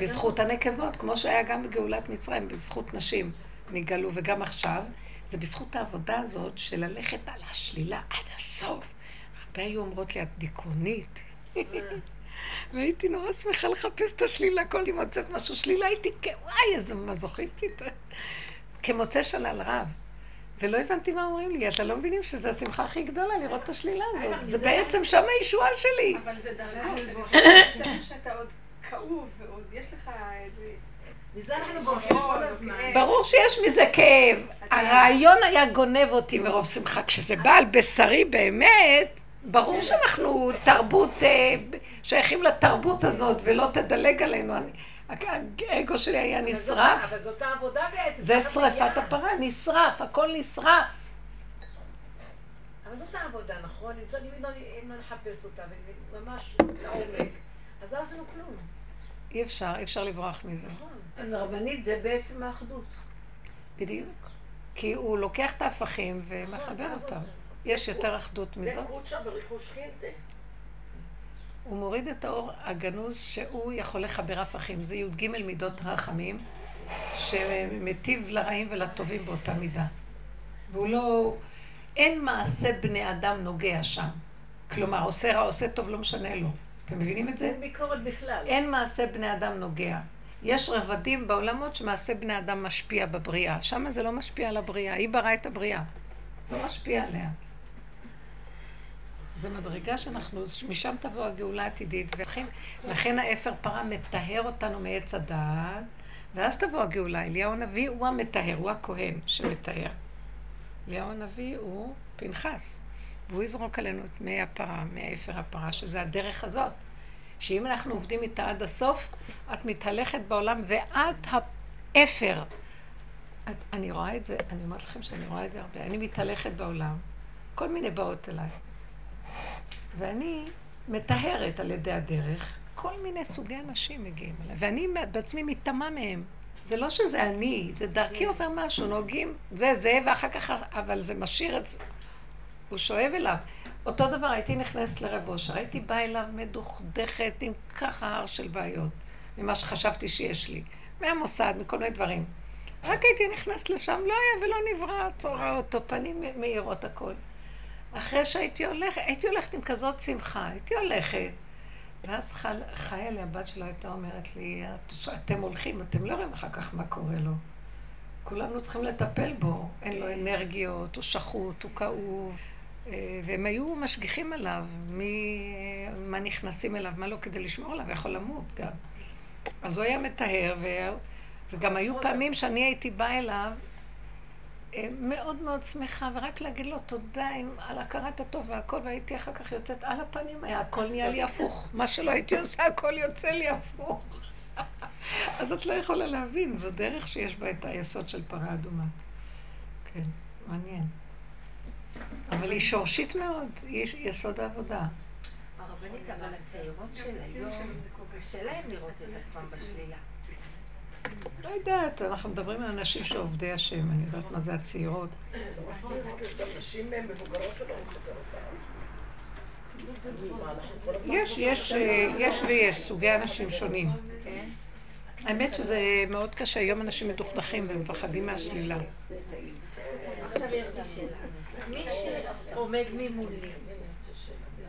בזכות הנקבות, כמו שהיה גם בגאולת מצרים, בזכות נשים נגאלו, וגם עכשיו, זה בזכות העבודה הזאת של ללכת על השלילה עד הסוף. הרבה היו אומרות לי, את דיכאונית. והייתי נורא שמחה לחפש את השלילה, כל פעם מוצאת משהו שלילה, הייתי כוואי, איזה מזוכיסטית. כמוצא שלל רב. ולא הבנתי מה אומרים לי, אתה לא מבינים שזו השמחה הכי גדולה לראות את השלילה הזאת. זה בעצם שם הישועה שלי. אבל זה דרכו, שאתה עוד כאוב, ועוד יש לך איזה... ברור שיש מזה כאב. הרעיון היה גונב אותי מרוב שמחה. כשזה בא על בשרי באמת, ברור שאנחנו תרבות, אה, שייכים לתרבות הזאת, ולא תדלג עלינו. האגו שלי היה נשרף. אבל זאת העבודה בעצם. זה שרפת הפרה, נשרף, הכל נשרף. אבל זאת העבודה, נכון? אם לא נחפש אותה, ממש לעומק, אז לא עשינו כלום. אי אפשר, אי אפשר לברוח מזה. נכון. אז הרבנית זה בעצם האחדות. בדיוק. כי הוא לוקח את ההפכים ומחבר נכון, אותם. יש יותר אחדות מזאת. זה קודשא בריחוש חינטה. הוא מוריד את האור הגנוז שהוא יכול לחבר הפכים. זה י"ג מידות רחמים, שמטיב לרעים ולטובים באותה מידה. והוא לא... אין מעשה בני אדם נוגע שם. כלומר, עושה רע, עושה טוב, לא משנה לו. אתם מבינים את זה? אין ביקורת בכלל. אין מעשה בני אדם נוגע. יש רבדים בעולמות שמעשה בני אדם משפיע בבריאה. שם זה לא משפיע על הבריאה. היא בראה את הבריאה. לא משפיע עליה. זו מדרגה שאנחנו, משם תבוא הגאולה העתידית. לכן האפר פרה מטהר אותנו מעץ הדעת, ואז תבוא הגאולה. אליהו הנביא הוא המטהר, הוא הכהן שמטהר. אליהו הנביא הוא פנחס. והוא יזרוק עלינו את מי הפרה, מאפר הפרה, שזה הדרך הזאת. שאם אנחנו עובדים איתה עד הסוף, את מתהלכת בעולם ואת האפר. את, אני רואה את זה, אני אומרת לכם שאני רואה את זה הרבה. אני מתהלכת בעולם, כל מיני באות אליי. ואני מטהרת על ידי הדרך, כל מיני סוגי אנשים מגיעים אליי, ואני בעצמי מתאמה מהם. זה לא שזה אני, זה דרכי עובר משהו, נוגעים, זה זה, ואחר כך, אבל זה משאיר את זה. הוא שואב אליו. אותו דבר, הייתי נכנסת לרב אושר, הייתי באה אליו מדוכדכת עם ככה הר של בעיות, ממה שחשבתי שיש לי, מהמוסד, מכל מיני דברים. רק הייתי נכנסת לשם, לא היה ולא נברא, צורה אותו, פנים מאירות הכל. אחרי שהייתי הולכת, הייתי הולכת עם כזאת שמחה, הייתי הולכת. ואז חיה לי, הבת שלו הייתה אומרת לי, אתם הולכים, אתם לא רואים אחר כך מה קורה לו. כולנו צריכים לטפל בו, אין לו אנרגיות, הוא שחוט, הוא כאוב. אה, והם היו משגיחים עליו, מי, מה נכנסים אליו, מה לא, כדי לשמור עליו, יכול למות גם. אז הוא היה מטהר, וגם היו פעמים שאני הייתי באה אליו מאוד מאוד שמחה, ורק להגיד לו תודה על הכרת הטוב והכל, והייתי אחר כך יוצאת על הפנים, היה הכל נהיה לי הפוך. מה שלא הייתי עושה, הכל יוצא לי הפוך. *laughs* אז את לא יכולה להבין, זו דרך שיש בה את היסוד של פרה אדומה. כן, מעניין. אבל היא שורשית מאוד, היא יסוד העבודה. הרבנית, אבל הצעירות של היום, קשה להם לראות את עצמם בשלילה. לא יודעת, אנחנו מדברים על אנשים שעובדי השם, אני יודעת מה זה הצעירות. יש, יש, יש ויש, סוגי אנשים שונים. האמת שזה מאוד קשה, היום אנשים מדוכדכים ומפחדים מהשלילה. עכשיו יש לי שאלה. מי שעומד ממולי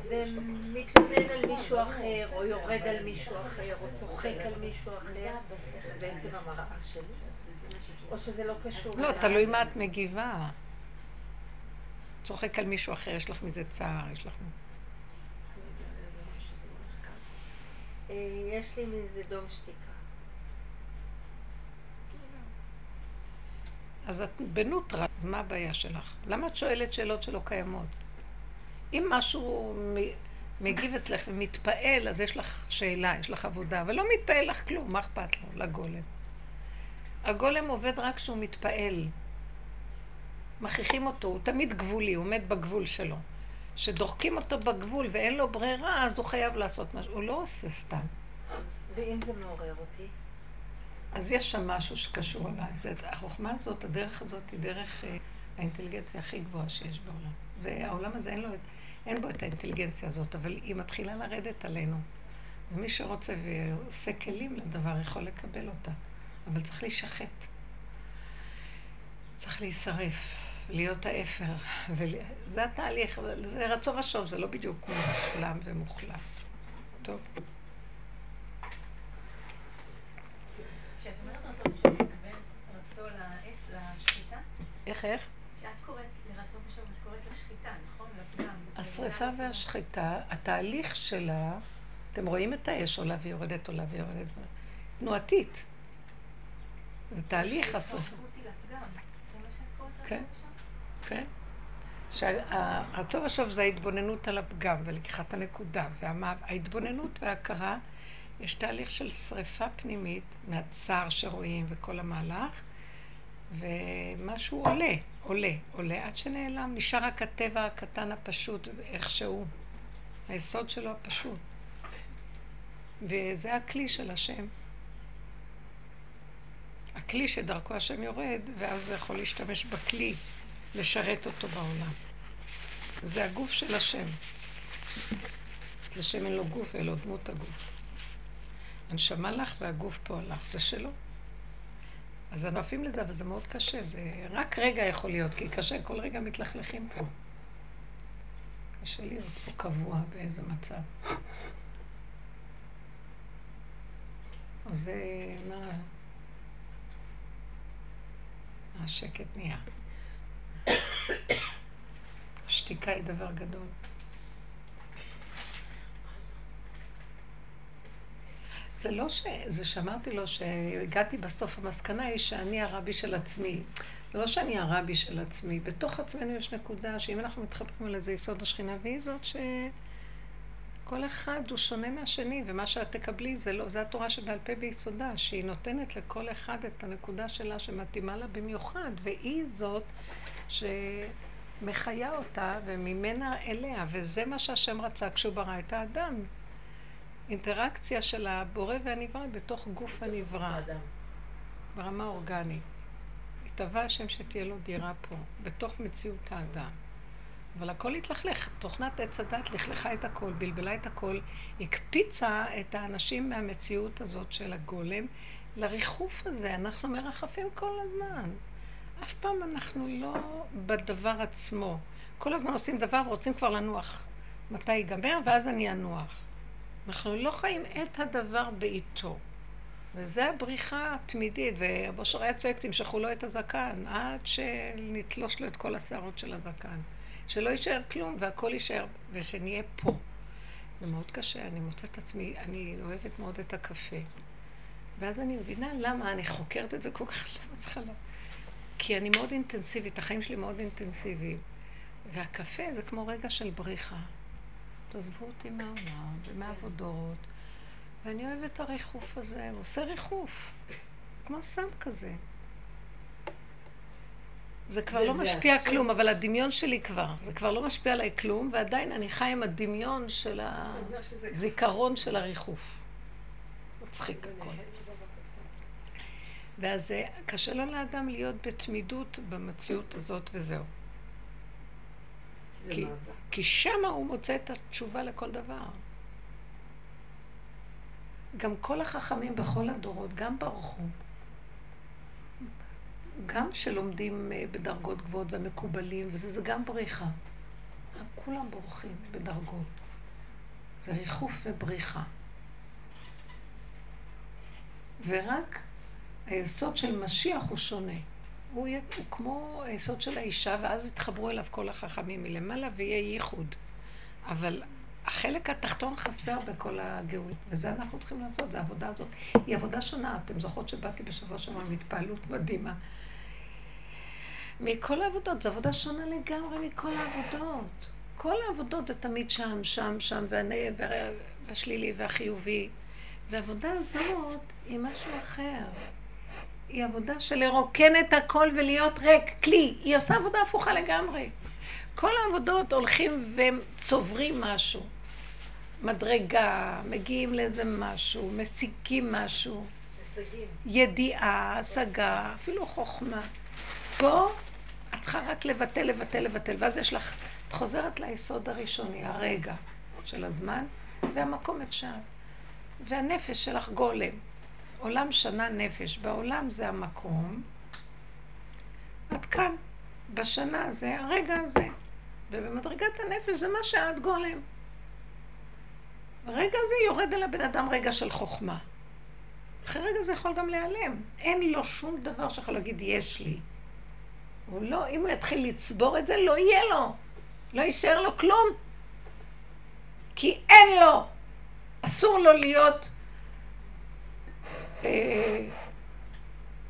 ומתלונן על מישהו אחר, או יורד על מישהו אחר, או צוחק על מישהו אחר, זה בעצם המראה שלי? או שזה לא קשור? לא, תלוי מה את מגיבה. צוחק על מישהו אחר, יש לך מזה צער, יש לך... אה, יש לי מזה דום שתיקה. אז את בנוטרה, אז מה הבעיה שלך? למה את שואלת שאלות שלא קיימות? אם משהו מגיב אצלך ומתפעל, אז יש לך שאלה, יש לך עבודה, ולא מתפעל לך כלום, מה אכפת לו, לגולם? הגולם עובד רק כשהוא מתפעל. מכריחים אותו, הוא תמיד גבולי, הוא עומד בגבול שלו. כשדוחקים אותו בגבול ואין לו ברירה, אז הוא חייב לעשות משהו. הוא לא עושה סתם. ואם זה מעורר אותי? אז יש שם משהו שקשור אליי. החוכמה הזאת, הדרך הזאת, היא דרך אה, האינטליגנציה הכי גבוהה שיש בעולם. זה, העולם הזה אין, לו, אין בו את האינטליגנציה הזאת, אבל היא מתחילה לרדת עלינו. ומי שרוצה ועושה כלים לדבר יכול לקבל אותה. אבל צריך להישחט. צריך להישרף, להיות האפר. זה התהליך, זה רצון ושוב, זה לא בדיוק מושלם ומוחלט. טוב. איך, איך? כשאת קוראת לרצון ושוב, את קוראת לשחיטה, נכון? לפגם. השריפה והשחיטה, התהליך שלה, אתם רואים את האש עולה ויורדת, עולה ויורדת, תנועתית. זה תהליך השריפה. כן, כן. שהרצון ושוב זה ההתבוננות על הפגם ולקיחת הנקודה, וההתבוננות וההכרה, יש תהליך של שריפה פנימית מהצער שרואים וכל המהלך, ומשהו עולה, עולה, עולה עד שנעלם, נשאר רק הטבע הקטן הפשוט, איכשהו, היסוד שלו הפשוט. וזה הכלי של השם. הכלי שדרכו השם יורד, ואז הוא יכול להשתמש בכלי, לשרת אותו בעולם. זה הגוף של השם. לשם אין לו גוף, אלא דמות הגוף. הנשמה לך והגוף פה הלך, זה שלו. אז עפים לזה, אבל זה מאוד קשה, זה רק רגע יכול להיות, כי קשה, כל רגע מתלכלכים פה. קשה להיות פה קבוע באיזה מצב. אז זה מה... השקט נהיה. השתיקה היא דבר גדול. זה לא ש... זה שאמרתי לו שהגעתי בסוף, המסקנה היא שאני הרבי של עצמי. זה לא שאני הרבי של עצמי. בתוך עצמנו יש נקודה שאם אנחנו מתחברים על איזה יסוד השכינה, והיא זאת שכל אחד הוא שונה מהשני, ומה שאת תקבלי זה לא, זה התורה שבעל פה ביסודה, שהיא נותנת לכל אחד את הנקודה שלה שמתאימה לה במיוחד, והיא זאת שמחיה אותה וממנה אליה, וזה מה שהשם רצה כשהוא ברא את האדם. אינטראקציה של הבורא והנברא בתוך גוף הנברא. ברמה אורגנית. התאווה השם שתהיה לו דירה פה, בתוך מציאות האדם. אבל הכל התלכלך. תוכנת עץ הדת לכלכה את הכל, בלבלה את הכל, הקפיצה את האנשים מהמציאות הזאת של הגולם לריחוף הזה. אנחנו מרחפים כל הזמן. אף פעם אנחנו לא בדבר עצמו. כל הזמן עושים דבר ורוצים כבר לנוח. מתי ייגמר? ואז אני אנוח. אנחנו לא חיים את הדבר בעיתו. וזה הבריחה התמידית, והבושר היה צועק, תמשכו לו את הזקן, עד שנתלוש לו את כל השערות של הזקן. שלא יישאר כלום והכל יישאר, ושנהיה פה. זה מאוד קשה, אני מוצאת את עצמי, אני אוהבת מאוד את הקפה. ואז אני מבינה למה אני חוקרת את זה כל כך לא מצליחה לה. כי אני מאוד אינטנסיבית, החיים שלי מאוד אינטנסיביים. והקפה זה כמו רגע של בריחה. תעזבו אותי מהעולם ומהעבודות. ואני אוהבת את הריחוף הזה, הוא עושה ריחוף, כמו סם כזה. זה כבר לא משפיע כלום, אבל הדמיון שלי כבר, זה כבר לא משפיע עליי כלום, ועדיין אני חי עם הדמיון של הזיכרון של הריחוף. מצחיק הכל. ואז קשה לו לאדם להיות בתמידות במציאות הזאת וזהו. כי, כי שמה הוא מוצא את התשובה לכל דבר. גם כל החכמים בכל הדורות, גם ברחו. גם שלומדים אה, בדרגות גבוהות ומקובלים, וזה זה גם בריחה. כולם בורחים בדרגות. זה ריחוף ובריחה. ורק היסוד של משיח הוא שונה. הוא יהיה הוא כמו היסוד של האישה, ואז יתחברו אליו כל החכמים מלמעלה ויהיה ייחוד. אבל החלק התחתון חסר בכל הגאול, וזה אנחנו צריכים לעשות, זו העבודה הזאת. היא עבודה שונה. אתם זוכרות שבאתי בשבוע שעבר עם התפעלות מדהימה. מכל העבודות, זו עבודה שונה לגמרי מכל העבודות. כל העבודות זה תמיד שם, שם, שם, והשלילי והחיובי. והעבודה הזאת היא משהו אחר. היא עבודה של לרוקן את הכל ולהיות ריק, כלי. היא עושה עבודה הפוכה לגמרי. כל העבודות הולכים וצוברים משהו. מדרגה, מגיעים לאיזה משהו, משיגים משהו. משיגים. ידיעה, השגה, אפילו חוכמה. פה את צריכה רק לבטל, לבטל, לבטל, ואז יש לך, את חוזרת ליסוד הראשוני, הרגע של הזמן, והמקום אפשר. והנפש שלך גולם. עולם שנה נפש. בעולם זה המקום. את כאן, בשנה הזה, הרגע הזה. ובמדרגת הנפש זה מה שאת גולם. הרגע הזה יורד על הבן אדם רגע של חוכמה. אחרי רגע זה יכול גם להיעלם. אין לו שום דבר שיכול להגיד יש לי. הוא לא, אם הוא יתחיל לצבור את זה, לא יהיה לו. לא יישאר לו כלום. כי אין לו. אסור לו להיות אה,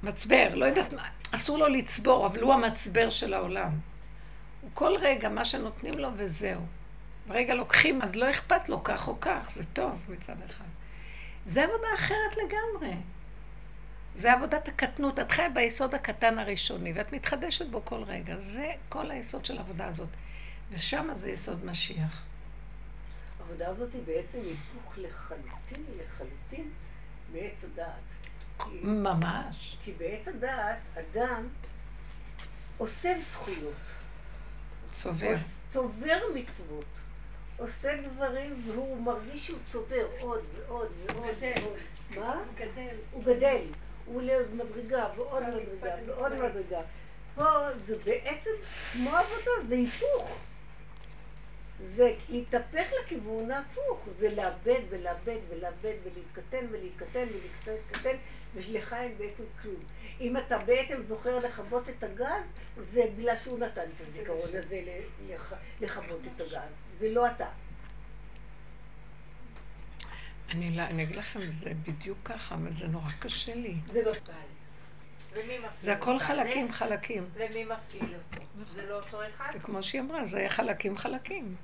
מצבר, לא יודעת מה, אסור לו לצבור, אבל הוא המצבר של העולם. הוא כל רגע מה שנותנים לו וזהו. רגע לוקחים, אז לא אכפת לו כך או כך, זה טוב מצד אחד. זה עבודה אחרת לגמרי. זה עבודת הקטנות, את חיה ביסוד הקטן הראשוני, ואת מתחדשת בו כל רגע. זה כל היסוד של העבודה הזאת. ושם זה יסוד משיח. העבודה הזאת היא בעצם היפוך לחלוטין, לחלוטין, מעץ הדעת. ממש. כי בעץ הדעת אדם עושה זכויות. צובר. צובר מצוות. עושה דברים והוא מרגיש שהוא צובר עוד ועוד ועוד. גדל. מה? הוא גדל. הוא גדל. הוא עולה עוד מדרגה ועוד מדרגה ועוד מדרגה. פה זה בעצם כמו עבודה, זה היפוך. זה להתהפך לכיוון ההפוך, זה לאבד ולאבד ולאבד ולהתקטן ולהתקטן ולהתקטן, ולך אין בעצם כלום. אם אתה בעצם זוכר לכבות את הגז, זה בגלל שהוא נתן את הזיכרון הזה לכבות את הגז, זה לא אתה. אני, לא, אני אגיד לכם, זה בדיוק ככה, אבל זה נורא קשה לי. זה לא זה הכל חלקים חלקים. ומי מפעיל אותו? זה לא אותו אחד? זה כמו שהיא אמרה, זה חלקים חלקים.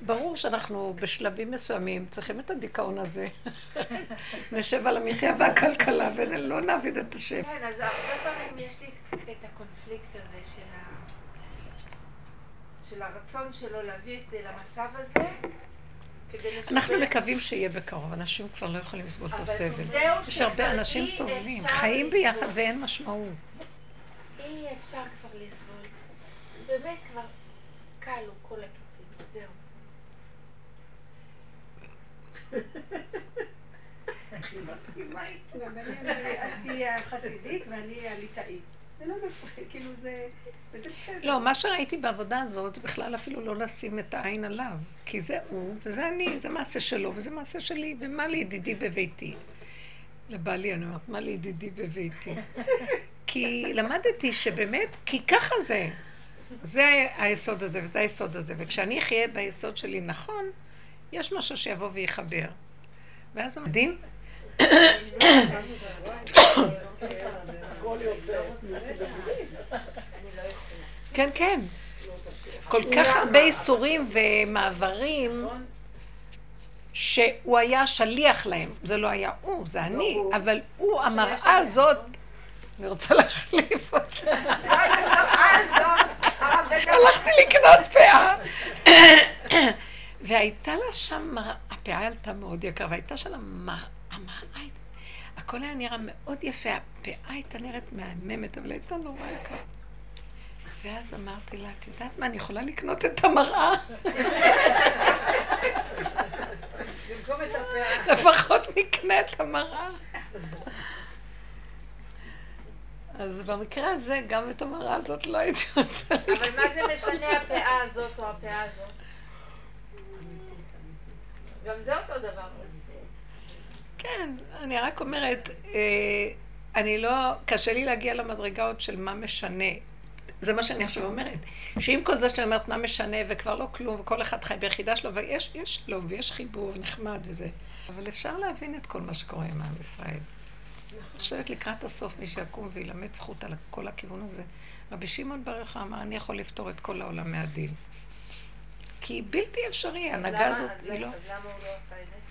ברור שאנחנו בשלבים מסוימים צריכים את הדיכאון הזה. *laughs* נשב על המחיה והכלכלה ולא נעביד את השם. כן, אז הרבה פעמים יש לי את הקונפליקט הזה של הרצון שלו להביא את זה למצב הזה. אנחנו מקווים שיהיה בקרוב, אנשים כבר לא יכולים לסבול את הסבל. יש הרבה אנשים סובלים, חיים ביחד ואין משמעות. אי אפשר כבר לסבול. באמת כבר כלו כל הכיסים, זהו. *laughs* את תהיי החסידית ואני הליטאית. לא *laughs* כאילו לא, מה שראיתי בעבודה הזאת, בכלל אפילו לא לשים את העין עליו. כי זה הוא, וזה אני, זה מעשה שלו, וזה מעשה שלי, ומה לידידי בביתי? לבעלי אני אומרת, מה לידידי בביתי? *laughs* כי למדתי שבאמת, כי ככה זה. זה היסוד הזה, וזה היסוד הזה. וכשאני אחיה ביסוד שלי נכון, יש משהו שיבוא ויחבר. ואז הוא מדהים. כן, כן. כל כך הרבה איסורים ומעברים שהוא היה שליח להם. זה לא היה הוא, זה אני, אבל הוא, המראה הזאת, אני רוצה להחליף אותה. הלכתי לקנות פאה. והייתה לה שם מראה, הפאה עלתה מאוד יקר, והייתה שם המראה, הכל היה נראה מאוד יפה, הפאה הייתה נראית מהממת, אבל הייתה נורא יקרה. ואז אמרתי לה, את יודעת מה, אני יכולה לקנות את המראה? לפחות נקנה את המראה. אז במקרה הזה, גם את המראה הזאת לא הייתי רוצה לקנות. אבל מה זה משנה הפאה הזאת או הפאה הזאת? גם זה אותו דבר. כן, אני רק אומרת, אה, אני לא, קשה לי להגיע למדרגה עוד של מה משנה. זה מה שאני עכשיו אומרת. שעם כל זה שאני אומרת, מה משנה, וכבר לא כלום, וכל אחד חי ביחידה שלו, ויש יש שלום, ויש חיבור, נחמד וזה. אבל אפשר להבין את כל מה שקורה עם עם ישראל. אני חושבת לקראת הסוף, מי שיקום וילמד זכות על כל הכיוון הזה. רבי שמעון ברך אמר, אני יכול לפתור את כל העולם מהדין. כי בלתי אפשרי, ההנהגה הזאת היא לא... אז למה הוא לא עשה את זה?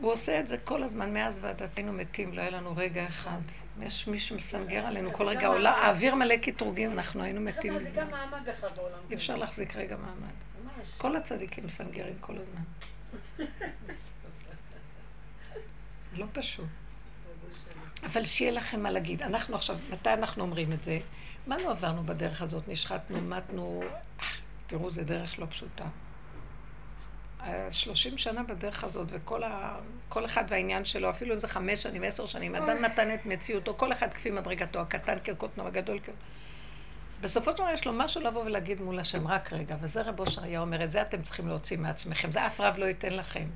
הוא עושה את זה כל הזמן, מאז ועדת היינו מתים, לא היה לנו רגע אחד. יש מי שמסנגר עלינו, כל רגע עולה, האוויר מלא קטרוגים, אנחנו היינו מתים זה מזמן. גם מעמד בכלל בעולם. אי אפשר להחזיק רגע מעמד. כל הצדיקים מסנגרים כל הזמן. לא פשוט. אבל שיהיה לכם מה להגיד. אנחנו עכשיו, מתי אנחנו אומרים את זה? מה לא עברנו בדרך הזאת? נשחטנו, מתנו. תראו, זו דרך לא פשוטה. שלושים שנה בדרך הזאת, וכל ה... כל אחד והעניין שלו, אפילו אם זה חמש שנים, עשר שנים, אדם נתן את מציאותו, כל אחד כפי מדרגתו, הקטן כקוטנו, הגדול כ... בסופו של דבר יש לו משהו לבוא ולהגיד מול השם, רק רגע, וזה רב אושר היה אומר, את זה אתם צריכים להוציא מעצמכם, זה אף רב לא ייתן לכם.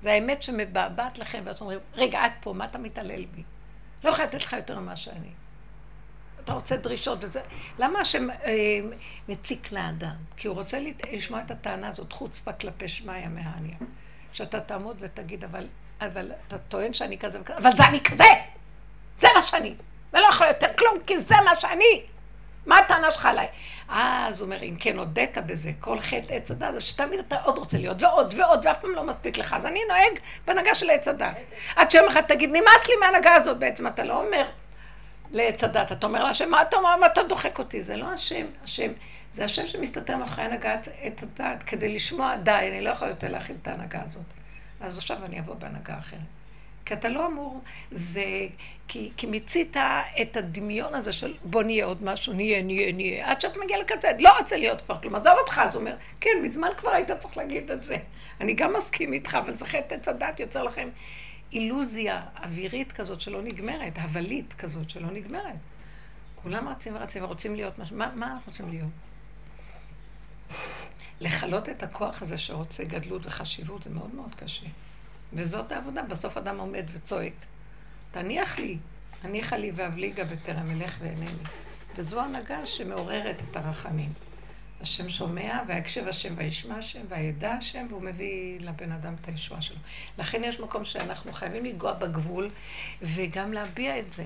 זה האמת שמבעבעת לכם, ואתם אומרים, רגע, את פה, מה אתה מתעלל בי? לא יכולה לתת לך יותר ממה שאני. אתה רוצה דרישות וזה. למה השם אה, מציק לאדם? כי הוא רוצה לשמוע את הטענה הזאת, חוצפה כלפי שמיא מהניה. שאתה תעמוד ותגיד, אבל, אבל אתה טוען שאני כזה וכזה, אבל זה אני כזה! זה מה שאני! ולא יכול יותר כלום, כי זה מה שאני! מה הטענה שלך עליי? אז הוא אומר, אם כן הודית בזה, כל חטא עץ הדת, אז שתמיד אתה עוד רוצה להיות, ועוד ועוד, ואף פעם לא מספיק לך. אז אני נוהג בהנהגה של עץ הדת. עד שיום אחד תגיד, נמאס לי מההנהגה הזאת בעצם, אתה לא אומר לעץ הדת, אתה אומר להשם, מה אתה אומר, מה אתה דוחק אותי? זה לא השם, השם, זה השם שמסתתר מאחורי הנהגת עץ הדת, כדי לשמוע, די, אני לא יכול יותר להכין את ההנהגה הזאת. אז עכשיו אני אבוא בהנהגה אחרת. כי אתה לא אמור, זה, כי, כי מיצית את הדמיון הזה של בוא נהיה עוד משהו, נהיה, נהיה, נהיה, עד שאתה מגיע לקצה, לא רוצה להיות כבר כלום, עזוב אותך, אז הוא אומר, כן, מזמן כבר היית צריך להגיד את זה. אני גם מסכים איתך, אבל זה חטא עץ הדת יוצר לכם אילוזיה אווירית כזאת שלא נגמרת, הבלית כזאת שלא נגמרת. כולם רצים ורצים ורוצים להיות משהו, מה, מה אנחנו רוצים להיות? לכלות את הכוח הזה שרוצה גדלות וחשיבות זה מאוד מאוד קשה. וזאת העבודה, בסוף אדם עומד וצועק, תניח לי, הניחה לי ואבליגה בטרם אלך ואינני. וזו הנהגה שמעוררת את הרחמים. השם שומע, ויקשב השם וישמע השם, וידע השם, והוא מביא לבן אדם את הישועה שלו. לכן יש מקום שאנחנו חייבים לנגוע בגבול, וגם להביע את זה.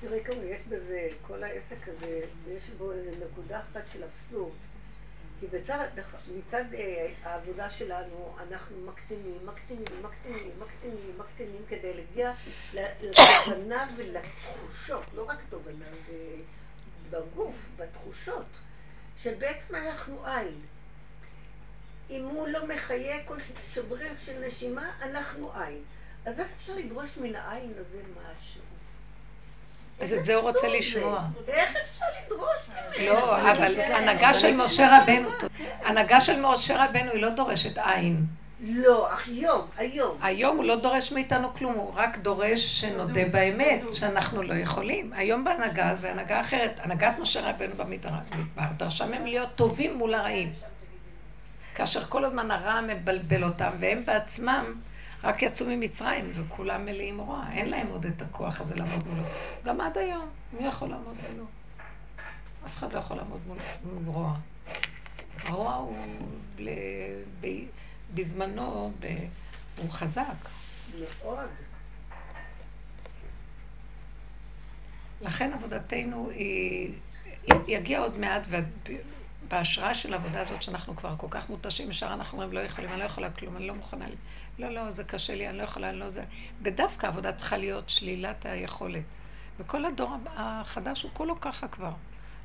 תראי כמה יש בזה, כל העסק הזה, יש בו איזו נקודה אחת של אבסורד. כי בצד, מצד אה, העבודה שלנו, אנחנו מקטינים, מקטינים, מקטינים, מקטינים, מקטינים, כדי להגיע לתובנה ולתחושות, לא רק תובנה, בגוף, בתחושות, שבעצם אנחנו עין. אם הוא לא מחיה כל שבריר של נשימה, אנחנו עין. אז איך אפשר לדרוש מן העין הזה משהו? אז את זה הוא רוצה לשמוע. איך אפשר לדרוש ממנו? לא, אבל הנהגה של משה רבנו, הנהגה של משה רבנו היא לא דורשת עין. לא, היום, היום. היום הוא לא דורש מאיתנו כלום, הוא רק דורש שנודה באמת, שאנחנו לא יכולים. היום בהנהגה זה הנהגה אחרת. הנהגת משה רבנו במדבר דרשה מהם להיות טובים מול הרעים. כאשר כל הזמן הרע מבלבל אותם, והם בעצמם רק יצאו ממצרים, וכולם מלאים רוע. אין להם עוד את הכוח הזה לעמוד מולו. גם עד היום, מי יכול לעמוד מולו? אף אחד לא יכול לעמוד מול, רוע. הרוע הוא. בזמנו, ב... הוא חזק. מאוד. לכן עבודתנו היא... יגיע עוד מעט, בהשראה של העבודה הזאת שאנחנו כבר כל כך מותשים, ישר אנחנו אומרים, לא יכולים, אני לא יכולה כלום, אני לא מוכנה, לא, לא, זה קשה לי, אני לא יכולה, אני לא זה. ודווקא העבודה צריכה להיות שלילת היכולת. וכל הדור החדש הוא כולו ככה כבר.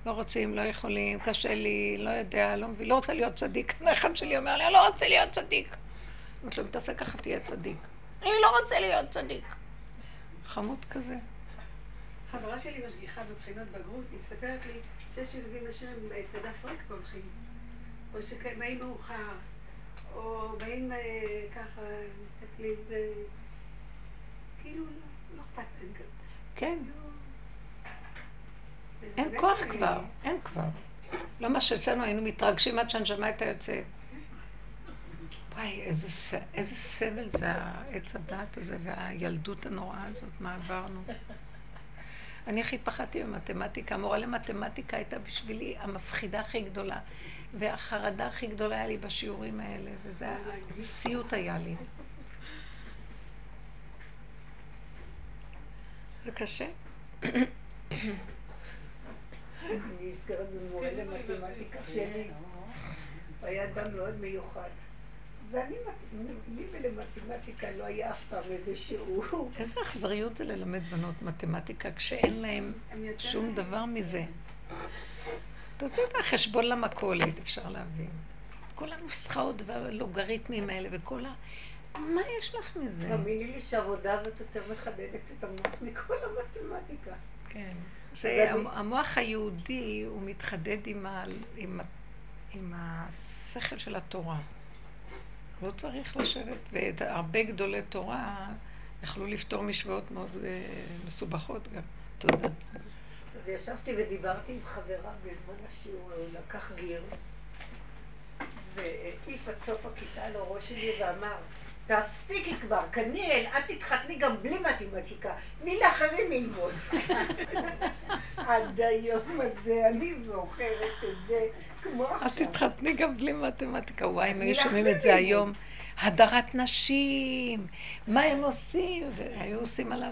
לא רוצים, לא יכולים, קשה לי, לא יודע, לא מבין, לא רוצה להיות צדיק. *laughs* אחד שלי אומר לי, אני לא רוצה להיות צדיק. אמרתי לו, אם תעשה ככה תהיה צדיק. אני לא רוצה להיות צדיק. חמוד כזה. חברה שלי משגיחה בבחינות בגרות, היא מספרת לי שיש ילדים לשם את הדף ריק והולכים. או שבאים מאוחר, או באים אה, ככה, מסתכלים, זה כאילו לא אכפת להם כזה. כן. אין כוח כבר, אין כבר. לא מה שאצלנו היינו מתרגשים עד שהנשמה הייתה יוצאת. וואי, איזה, איזה סבל זה העץ הדעת הזה והילדות הנוראה הזאת, מה עברנו. אני הכי פחדתי במתמטיקה. מורה למתמטיקה הייתה בשבילי המפחידה הכי גדולה. והחרדה הכי גדולה היה לי בשיעורים האלה, וזה סיוט היה לי. זה קשה. אני נזכרת במורה למתמטיקה שלי. היה אדם מאוד מיוחד. ואני, לי ולמתמטיקה לא היה אף פעם איזה שיעור. איזה אכזריות זה ללמד בנות מתמטיקה כשאין להם שום דבר מזה. אתה יודע, חשבון למכולת, אפשר להבין. כל הנוסחאות והלוגריתמים האלה וכל ה... מה יש לך מזה? תאמיני לי שהעבודה הזאת יותר מחדדת את המוח מכל המתמטיקה. כן. זה, המוח היהודי, הוא מתחדד עם, ה, עם, עם השכל של התורה. לא צריך לשבת, והרבה גדולי תורה יכלו לפתור משוואות מאוד uh, מסובכות גם. תודה. וישבתי ודיברתי עם חברה בזמן השיעור, הוא לקח גיר, והעיף עד סוף הכיתה לראש שלי ואמר, תפסיקי כבר, כניאל, את תתחתני גם בלי מתמטיקה, תני לאחרים ללמוד. *laughs* עד היום הזה, אני זוכרת את זה כמו עכשיו. את תתחתני גם בלי מתמטיקה, וואי, אם היו שומעים את זה היום. הדרת נשים, מה הם עושים? והיו עושים עליו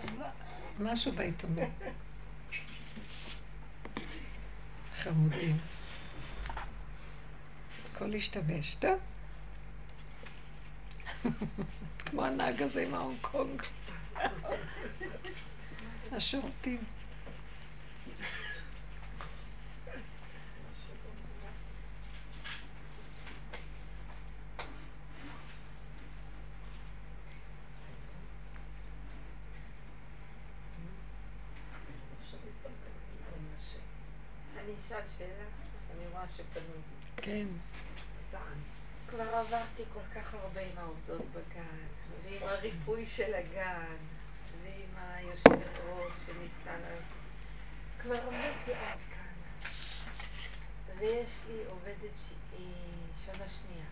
משהו בעיתונות. חמודים. הכל השתבש. טוב. כמו הנהג הזה עם ההונג קונג. השורטים. אשאל שאלה? אני רואה שפנו. כן. כבר עברתי כל כך הרבה עם העובדות בגן, ועם הריפוי של הגן, ועם היושבת ראש שניסתה לה... כבר עומדתי עד כאן. ויש לי עובדת שהיא שנה שנייה.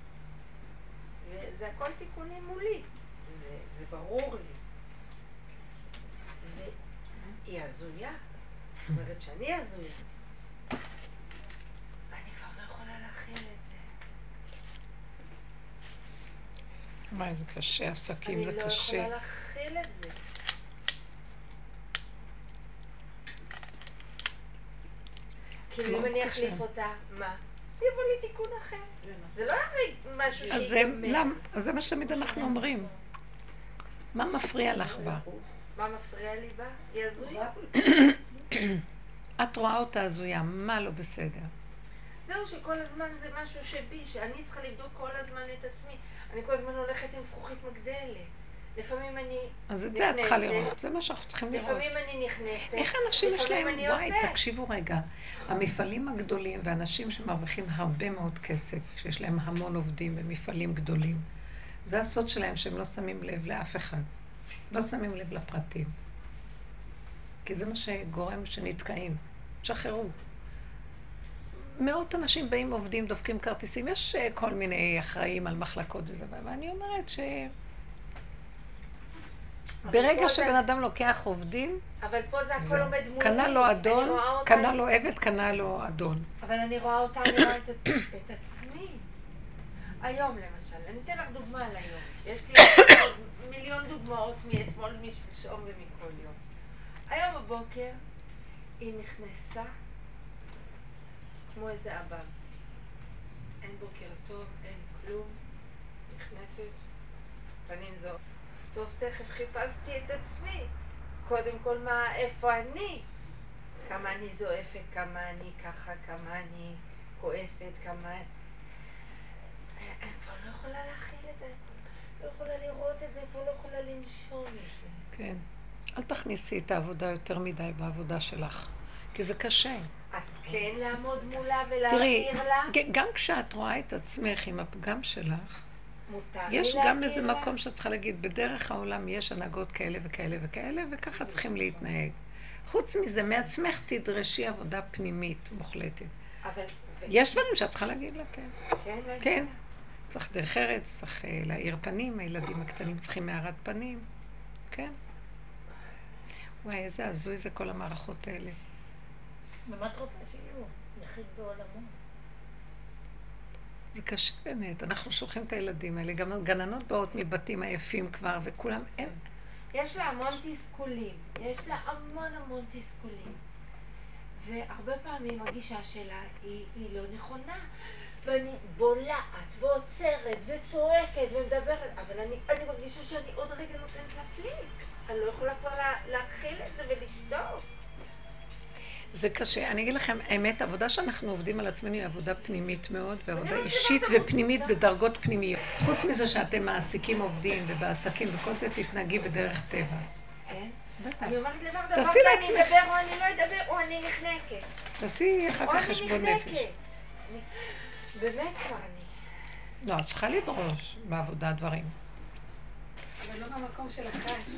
וזה הכל תיקונים מולי. זה, זה ברור לי. והיא הזויה. זאת אומרת שאני הזויה. מה, זה קשה, עסקים זה קשה. אני לא יכולה להכיל את זה. כאילו אם אני אחליף אותה, מה? יבוא לי תיקון אחר. זה לא משהו שיגמר. אז זה מה שתמיד אנחנו אומרים. מה מפריע לך בה? מה מפריע לי בה? היא הזויה. *coughs* את רואה אותה הזויה, מה לא בסדר? זהו שכל הזמן זה משהו שבי, שאני צריכה לבדוק כל הזמן את עצמי. אני כל הזמן הולכת עם זכוכית מגדלת. לפעמים אני אז את זה את צריכה לראות, זה מה שאנחנו צריכים לראות. לפעמים אני נכנסת, איך אנשים יש להם, וואי, תקשיבו רגע, המפעלים הגדולים ואנשים שמרוויחים הרבה מאוד כסף, שיש להם המון עובדים במפעלים גדולים, זה הסוד שלהם שהם לא שמים לב לאף אחד. לא שמים לב לפרטים. כי זה מה שגורם שנתקעים. תשחררו. מאות אנשים באים, עובדים, דופקים כרטיסים, יש אה, כל מיני אחראים על מחלקות וזה, ואני אומרת ש... ברגע שבן אדם לוקח עובדים, אבל פה זה הכל עומד מולי. קנה לו אדון, קנה לו עבד, קנה לו אדון. אבל אני רואה אותה, אני רואה את עצמי. היום למשל, אני אתן לך דוגמה על היום. יש לי מיליון דוגמאות מאתמול, משלשום ומכל יום. היום בבוקר היא נכנסה כמו איזה אבא. אין בוקר טוב, אין כלום, נכנסת, פנים זו. טוב, תכף חיפשתי את עצמי. קודם כל, מה, איפה אני? כמה אני זועפת, כמה אני ככה, כמה אני כועסת, כמה... אני כבר לא יכולה להכיל את זה, לא יכולה לראות את זה, כבר לא יכולה לנשום את זה. כן. אל תכניסי את העבודה יותר מדי בעבודה שלך, כי זה קשה. אז כן לעמוד מולה ולהעביר לה? תראי, גם כשאת רואה את עצמך עם הפגם שלך, יש גם איזה לה? מקום שאת צריכה להגיד, בדרך העולם יש הנהגות כאלה וכאלה וכאלה, וככה צריכים להתנהג. חוץ מזה, מעצמך תדרשי עבודה פנימית מוחלטת. אבל... יש דברים שאת צריכה להגיד לה, כן. כן? כן. צריך דרך ארץ, צריך אה, להאיר פנים, הילדים הקטנים צריכים הארת פנים, כן. וואי, איזה הזוי זה כל המערכות האלה. ומה את רוצה שיהיו? יחיד בעולמו. זה קשה באמת, אנחנו שולחים את הילדים האלה, גם הגננות באות מבתים עייפים כבר, וכולם, אין, יש לה המון תסכולים, יש לה המון המון תסכולים. והרבה פעמים הגישה שלה היא, היא לא נכונה. ואני בולעת ועוצרת וצועקת ומדברת, אבל אני, אני מרגישה שאני עוד רגע נותנת לה פליק. אני לא יכולה כבר לה, להכיל את זה ולשתוק. זה קשה. אני אגיד לכם, האמת, העבודה שאנחנו עובדים על עצמנו היא עבודה פנימית מאוד, ועבודה לא אישית ופנימית בדרגות פנימיות. חוץ מזה שאתם מעסיקים עובדים ובעסקים וכל זה, תתנהגי בדרך טבע. כן? בטח. אני אומרת לבר דבר, תעשי כי אני לעצמך. אדבר או אני לא אדבר או אני נחנקת. תעשי אחר כך חשבון. נפש. באמת כבר אני. לא, את צריכה לדרוש בעבודה דברים. אבל לא במקום של הכעס.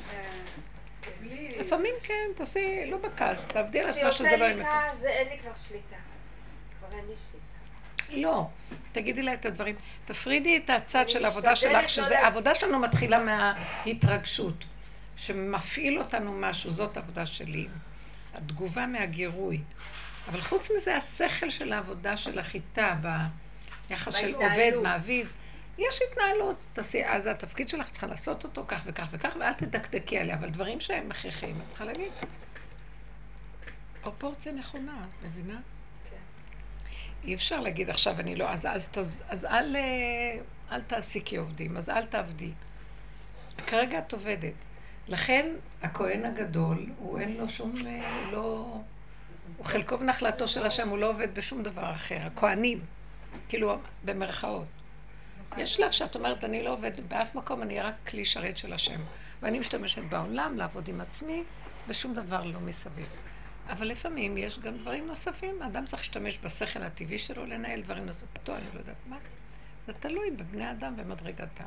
בלי... לפעמים כן, תעשי, לא בכעס, תעבדי על כשיוצא שזה לא לי אמת. כעס, זה אין לי כבר שליטה. כבר אין לי שליטה. לא, תגידי לה את הדברים. תפרידי את הצד של העבודה שלך, לא שזה, העבודה שלנו מתחילה מההתרגשות. שמפעיל אותנו משהו, זאת העבודה שלי. התגובה מהגירוי. אבל חוץ מזה, השכל של העבודה שלך איתה, ביחס של עובד. מעביד, יש התנהלות. תעשי, אז התפקיד שלך, צריכה לעשות אותו כך וכך וכך, ואל תדקדקי עליה, אבל דברים שהם הכרחיים, את צריכה להגיד. פרופורציה נכונה, את מבינה? אי אפשר להגיד עכשיו אני לא, אז, אז, אז, אז אל, אה, אל תעסיקי עובדים, אז אל תעבדי. כרגע את עובדת. לכן הכהן הגדול, הוא אין לו שום, אה, לא... הוא חלקו ונחלתו של השם, הוא לא עובד בשום דבר אחר. הכהנים, כאילו במרכאות. יש שלב שאת אומרת, אני לא עובדת באף מקום, אני רק כלי שרת של השם. ואני משתמשת בעולם לעבוד עם עצמי, ושום דבר לא מסביב. אבל לפעמים יש גם דברים נוספים, האדם צריך להשתמש בשכל הטבעי שלו לנהל דברים נוספים, אני לא יודעת מה. זה תלוי בבני אדם ומדרגתם.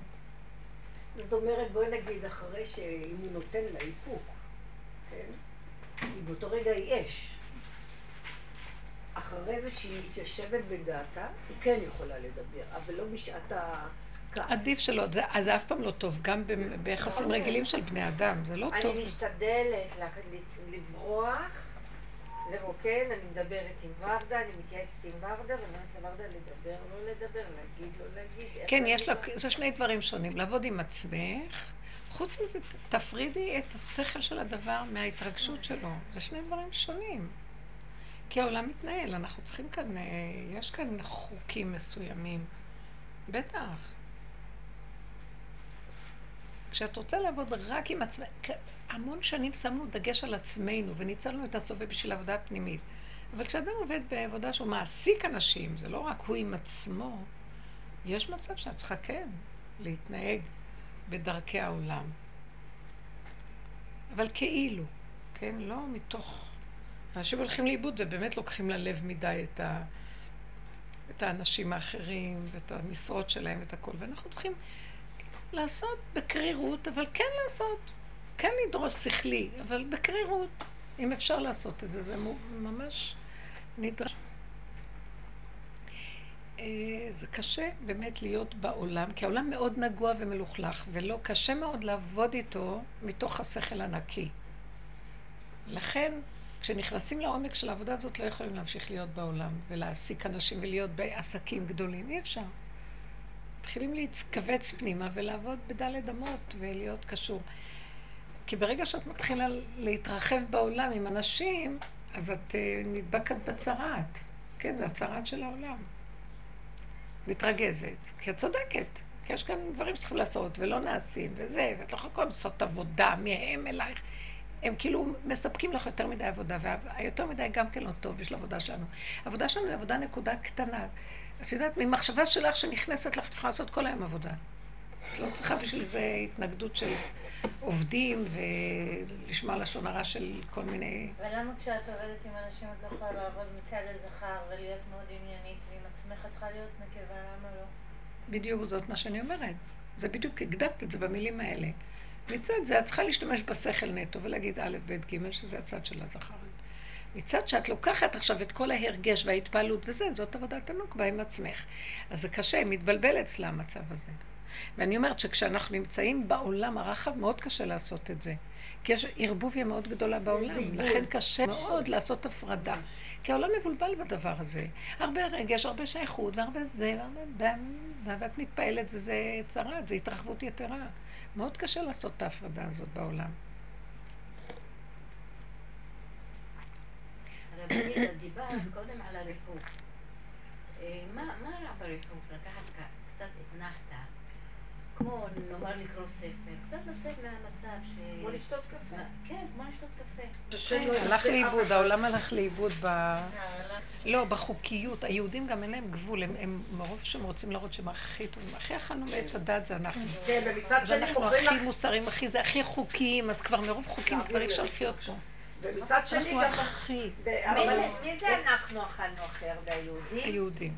זאת אומרת, בואי נגיד, אחרי שאם הוא נותן לה איפוק, כן? היא באותו רגע היא אש. אחרי זה שהיא מתיישבת בדעתה, היא כן יכולה לדבר, אבל לא בשעת הכעס. עדיף שלא, זה, אז זה אף פעם לא טוב, גם ביחסים רגילים של בני אדם, זה לא טוב. אני משתדלת לברוח, לרוקן, אני מדברת עם ורדה, אני מתייעצת עם ורדה, ואני אומרת לוורדה לדבר, לא לדבר, להגיד, לא להגיד. כן, יש לה, זה שני דברים שונים, לעבוד עם עצמך, חוץ מזה, תפרידי את השכל של הדבר מההתרגשות שלו, זה שני דברים שונים. כי העולם מתנהל, אנחנו צריכים כאן, אה, יש כאן חוקים מסוימים. בטח. כשאת רוצה לעבוד רק עם עצמך, המון שנים שמנו דגש על עצמנו וניצלנו את הסובב בשביל עבודה פנימית. אבל כשאדם עובד בעבודה שהוא מעסיק אנשים, זה לא רק הוא עם עצמו, יש מצב שאת צריכה כן להתנהג בדרכי העולם. אבל כאילו, כן? לא מתוך... אנשים הולכים לאיבוד ובאמת לוקחים ללב מדי את, ה... את האנשים האחרים ואת המשרות שלהם ואת הכל. ואנחנו צריכים לעשות בקרירות, אבל כן לעשות. כן לדרוש שכלי, אבל בקרירות. אם אפשר לעשות את זה, זה ממש נדרש. אה, זה קשה באמת להיות בעולם, כי העולם מאוד נגוע ומלוכלך, ולא קשה מאוד לעבוד איתו מתוך השכל הנקי. לכן, כשנכנסים לעומק של העבודה הזאת, לא יכולים להמשיך להיות בעולם ולהעסיק אנשים ולהיות בעסקים גדולים. אי אפשר. מתחילים להתכווץ פנימה ולעבוד בדלת אמות ולהיות קשור. כי ברגע שאת מתחילה להתרחב בעולם עם אנשים, אז את אה, נדבקת בצרעת. כן, זה הצרעת של העולם. מתרגזת, כי את צודקת. כי יש כאן דברים שצריכים לעשות ולא נעשים וזה, ואת לא יכולה לעשות עבודה מהם אלייך. הם כאילו מספקים לך יותר מדי עבודה, והיותר מדי גם כן לא טוב בשביל העבודה שלנו. העבודה שלנו היא עבודה נקודה קטנה. את יודעת, ממחשבה שלך שנכנסת לך, את יכולה לעשות כל היום עבודה. את לא צריכה בשביל זה התנגדות של עובדים ולשמוע לשון הרע של כל מיני... ולמה כשאת עובדת עם אנשים את לא יכולה לעבוד מצד הזכר ולהיות מאוד עניינית ועם עצמך את צריכה להיות נקבה, למה לא? בדיוק זאת מה שאני אומרת. זה בדיוק, הקדמת את זה במילים האלה. מצד זה את צריכה להשתמש בשכל נטו ולהגיד א', ב', ג', שזה הצד של הזכר. מצד שאת לוקחת עכשיו את כל ההרגש וההתפעלות וזה, זאת עבודת הנוקבה עם עצמך. אז זה קשה, מתבלבל אצלה המצב הזה. ואני אומרת שכשאנחנו נמצאים בעולם הרחב, מאוד קשה לעשות את זה. כי יש ערבוביה מאוד גדולה בעולם, לכן קשה מאוד לעשות הפרדה. כי העולם מבולבל בדבר הזה. הרבה רגש, הרבה שייכות, והרבה זה, והרבה דם, ואת מתפעלת, זה צרה, זה התרחבות יתרה. מאוד קשה לעשות את ההפרדה הזאת בעולם. דיברת קודם על הריחוף. אה, מה רע בריחוף? לקחת קצת אתנחתא, כמו נאמר לקרוא ספר, קצת לצאת מהמצב ש... כמו לשתות קפה. מה- כן, כמו לשתות קפה. לא הלך לאיבוד, העולם הלך לאיבוד ב... אה, לא, בחוקיות. היהודים גם אין להם גבול, הם, מרוב שהם רוצים להראות שהם הכי טובים. הכי אכלנו מעץ הדת זה אנחנו. כן, ומצד שני אנחנו הכי מוסריים, הכי זה, הכי חוקיים, אז כבר מרוב חוקים כבר אי אפשר לחיות פה. ומצד שני אנחנו גם... הכי מי בהרבה- זה- מי זה אנחנו אכלנו הכי הרבה היהודים? היהודים.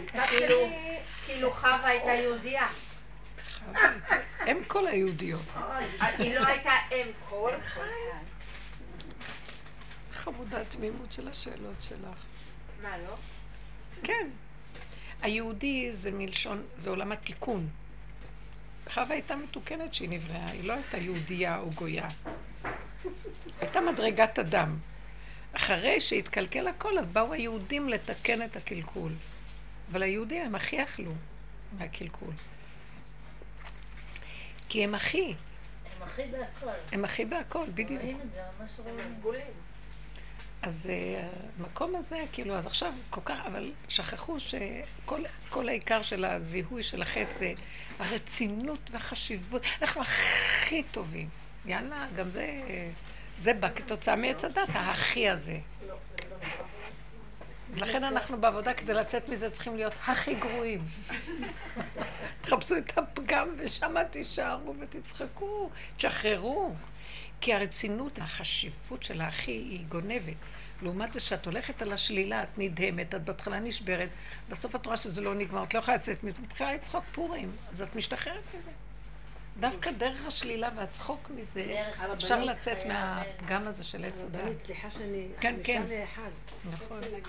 מצד כאילו- שני... כאילו חווה הייתה יהודייה. הם כל היהודיות. היא לא הייתה אם כל? חמודה התמימות של השאלות שלך. מה לא? כן. היהודי זה מלשון, זה עולם התיקון. חווה הייתה מתוקנת שהיא נבראה, היא לא הייתה יהודייה או גויה. הייתה מדרגת אדם. אחרי שהתקלקל הכל, אז באו היהודים לתקן את הקלקול. אבל היהודים הם הכי אכלו מהקלקול. כי הם הכי, הם הכי בהכל. הם הכי בהכל, בדיוק. רואים את זה, ממש הם רואים. הסגולים. אז אה, המקום הזה, כאילו, אז עכשיו כל כך, אבל שכחו שכל כל העיקר של הזיהוי של החטא זה הרצינות והחשיבות. אנחנו הכי טובים. יאללה, גם זה, זה בא כתוצאה מעץ הדת, ההכי הזה. לכן אנחנו בעבודה, כדי לצאת מזה, צריכים להיות הכי גרועים. תחפשו את הפגם ושם תישארו ותצחקו, תשחררו. כי הרצינות, החשיבות של האחי היא גונבת. לעומת זה שאת הולכת על השלילה, את נדהמת, את בהתחלה נשברת, בסוף את רואה שזה לא נגמר, את לא יכולה לצאת מזה, מתחילה לצחוק פורים, אז את משתחררת מזה. דווקא דרך השלילה והצחוק מזה, אפשר לצאת מהפגם הזה של עץ. רבנית, סליחה שאני... כן, כן. נכון.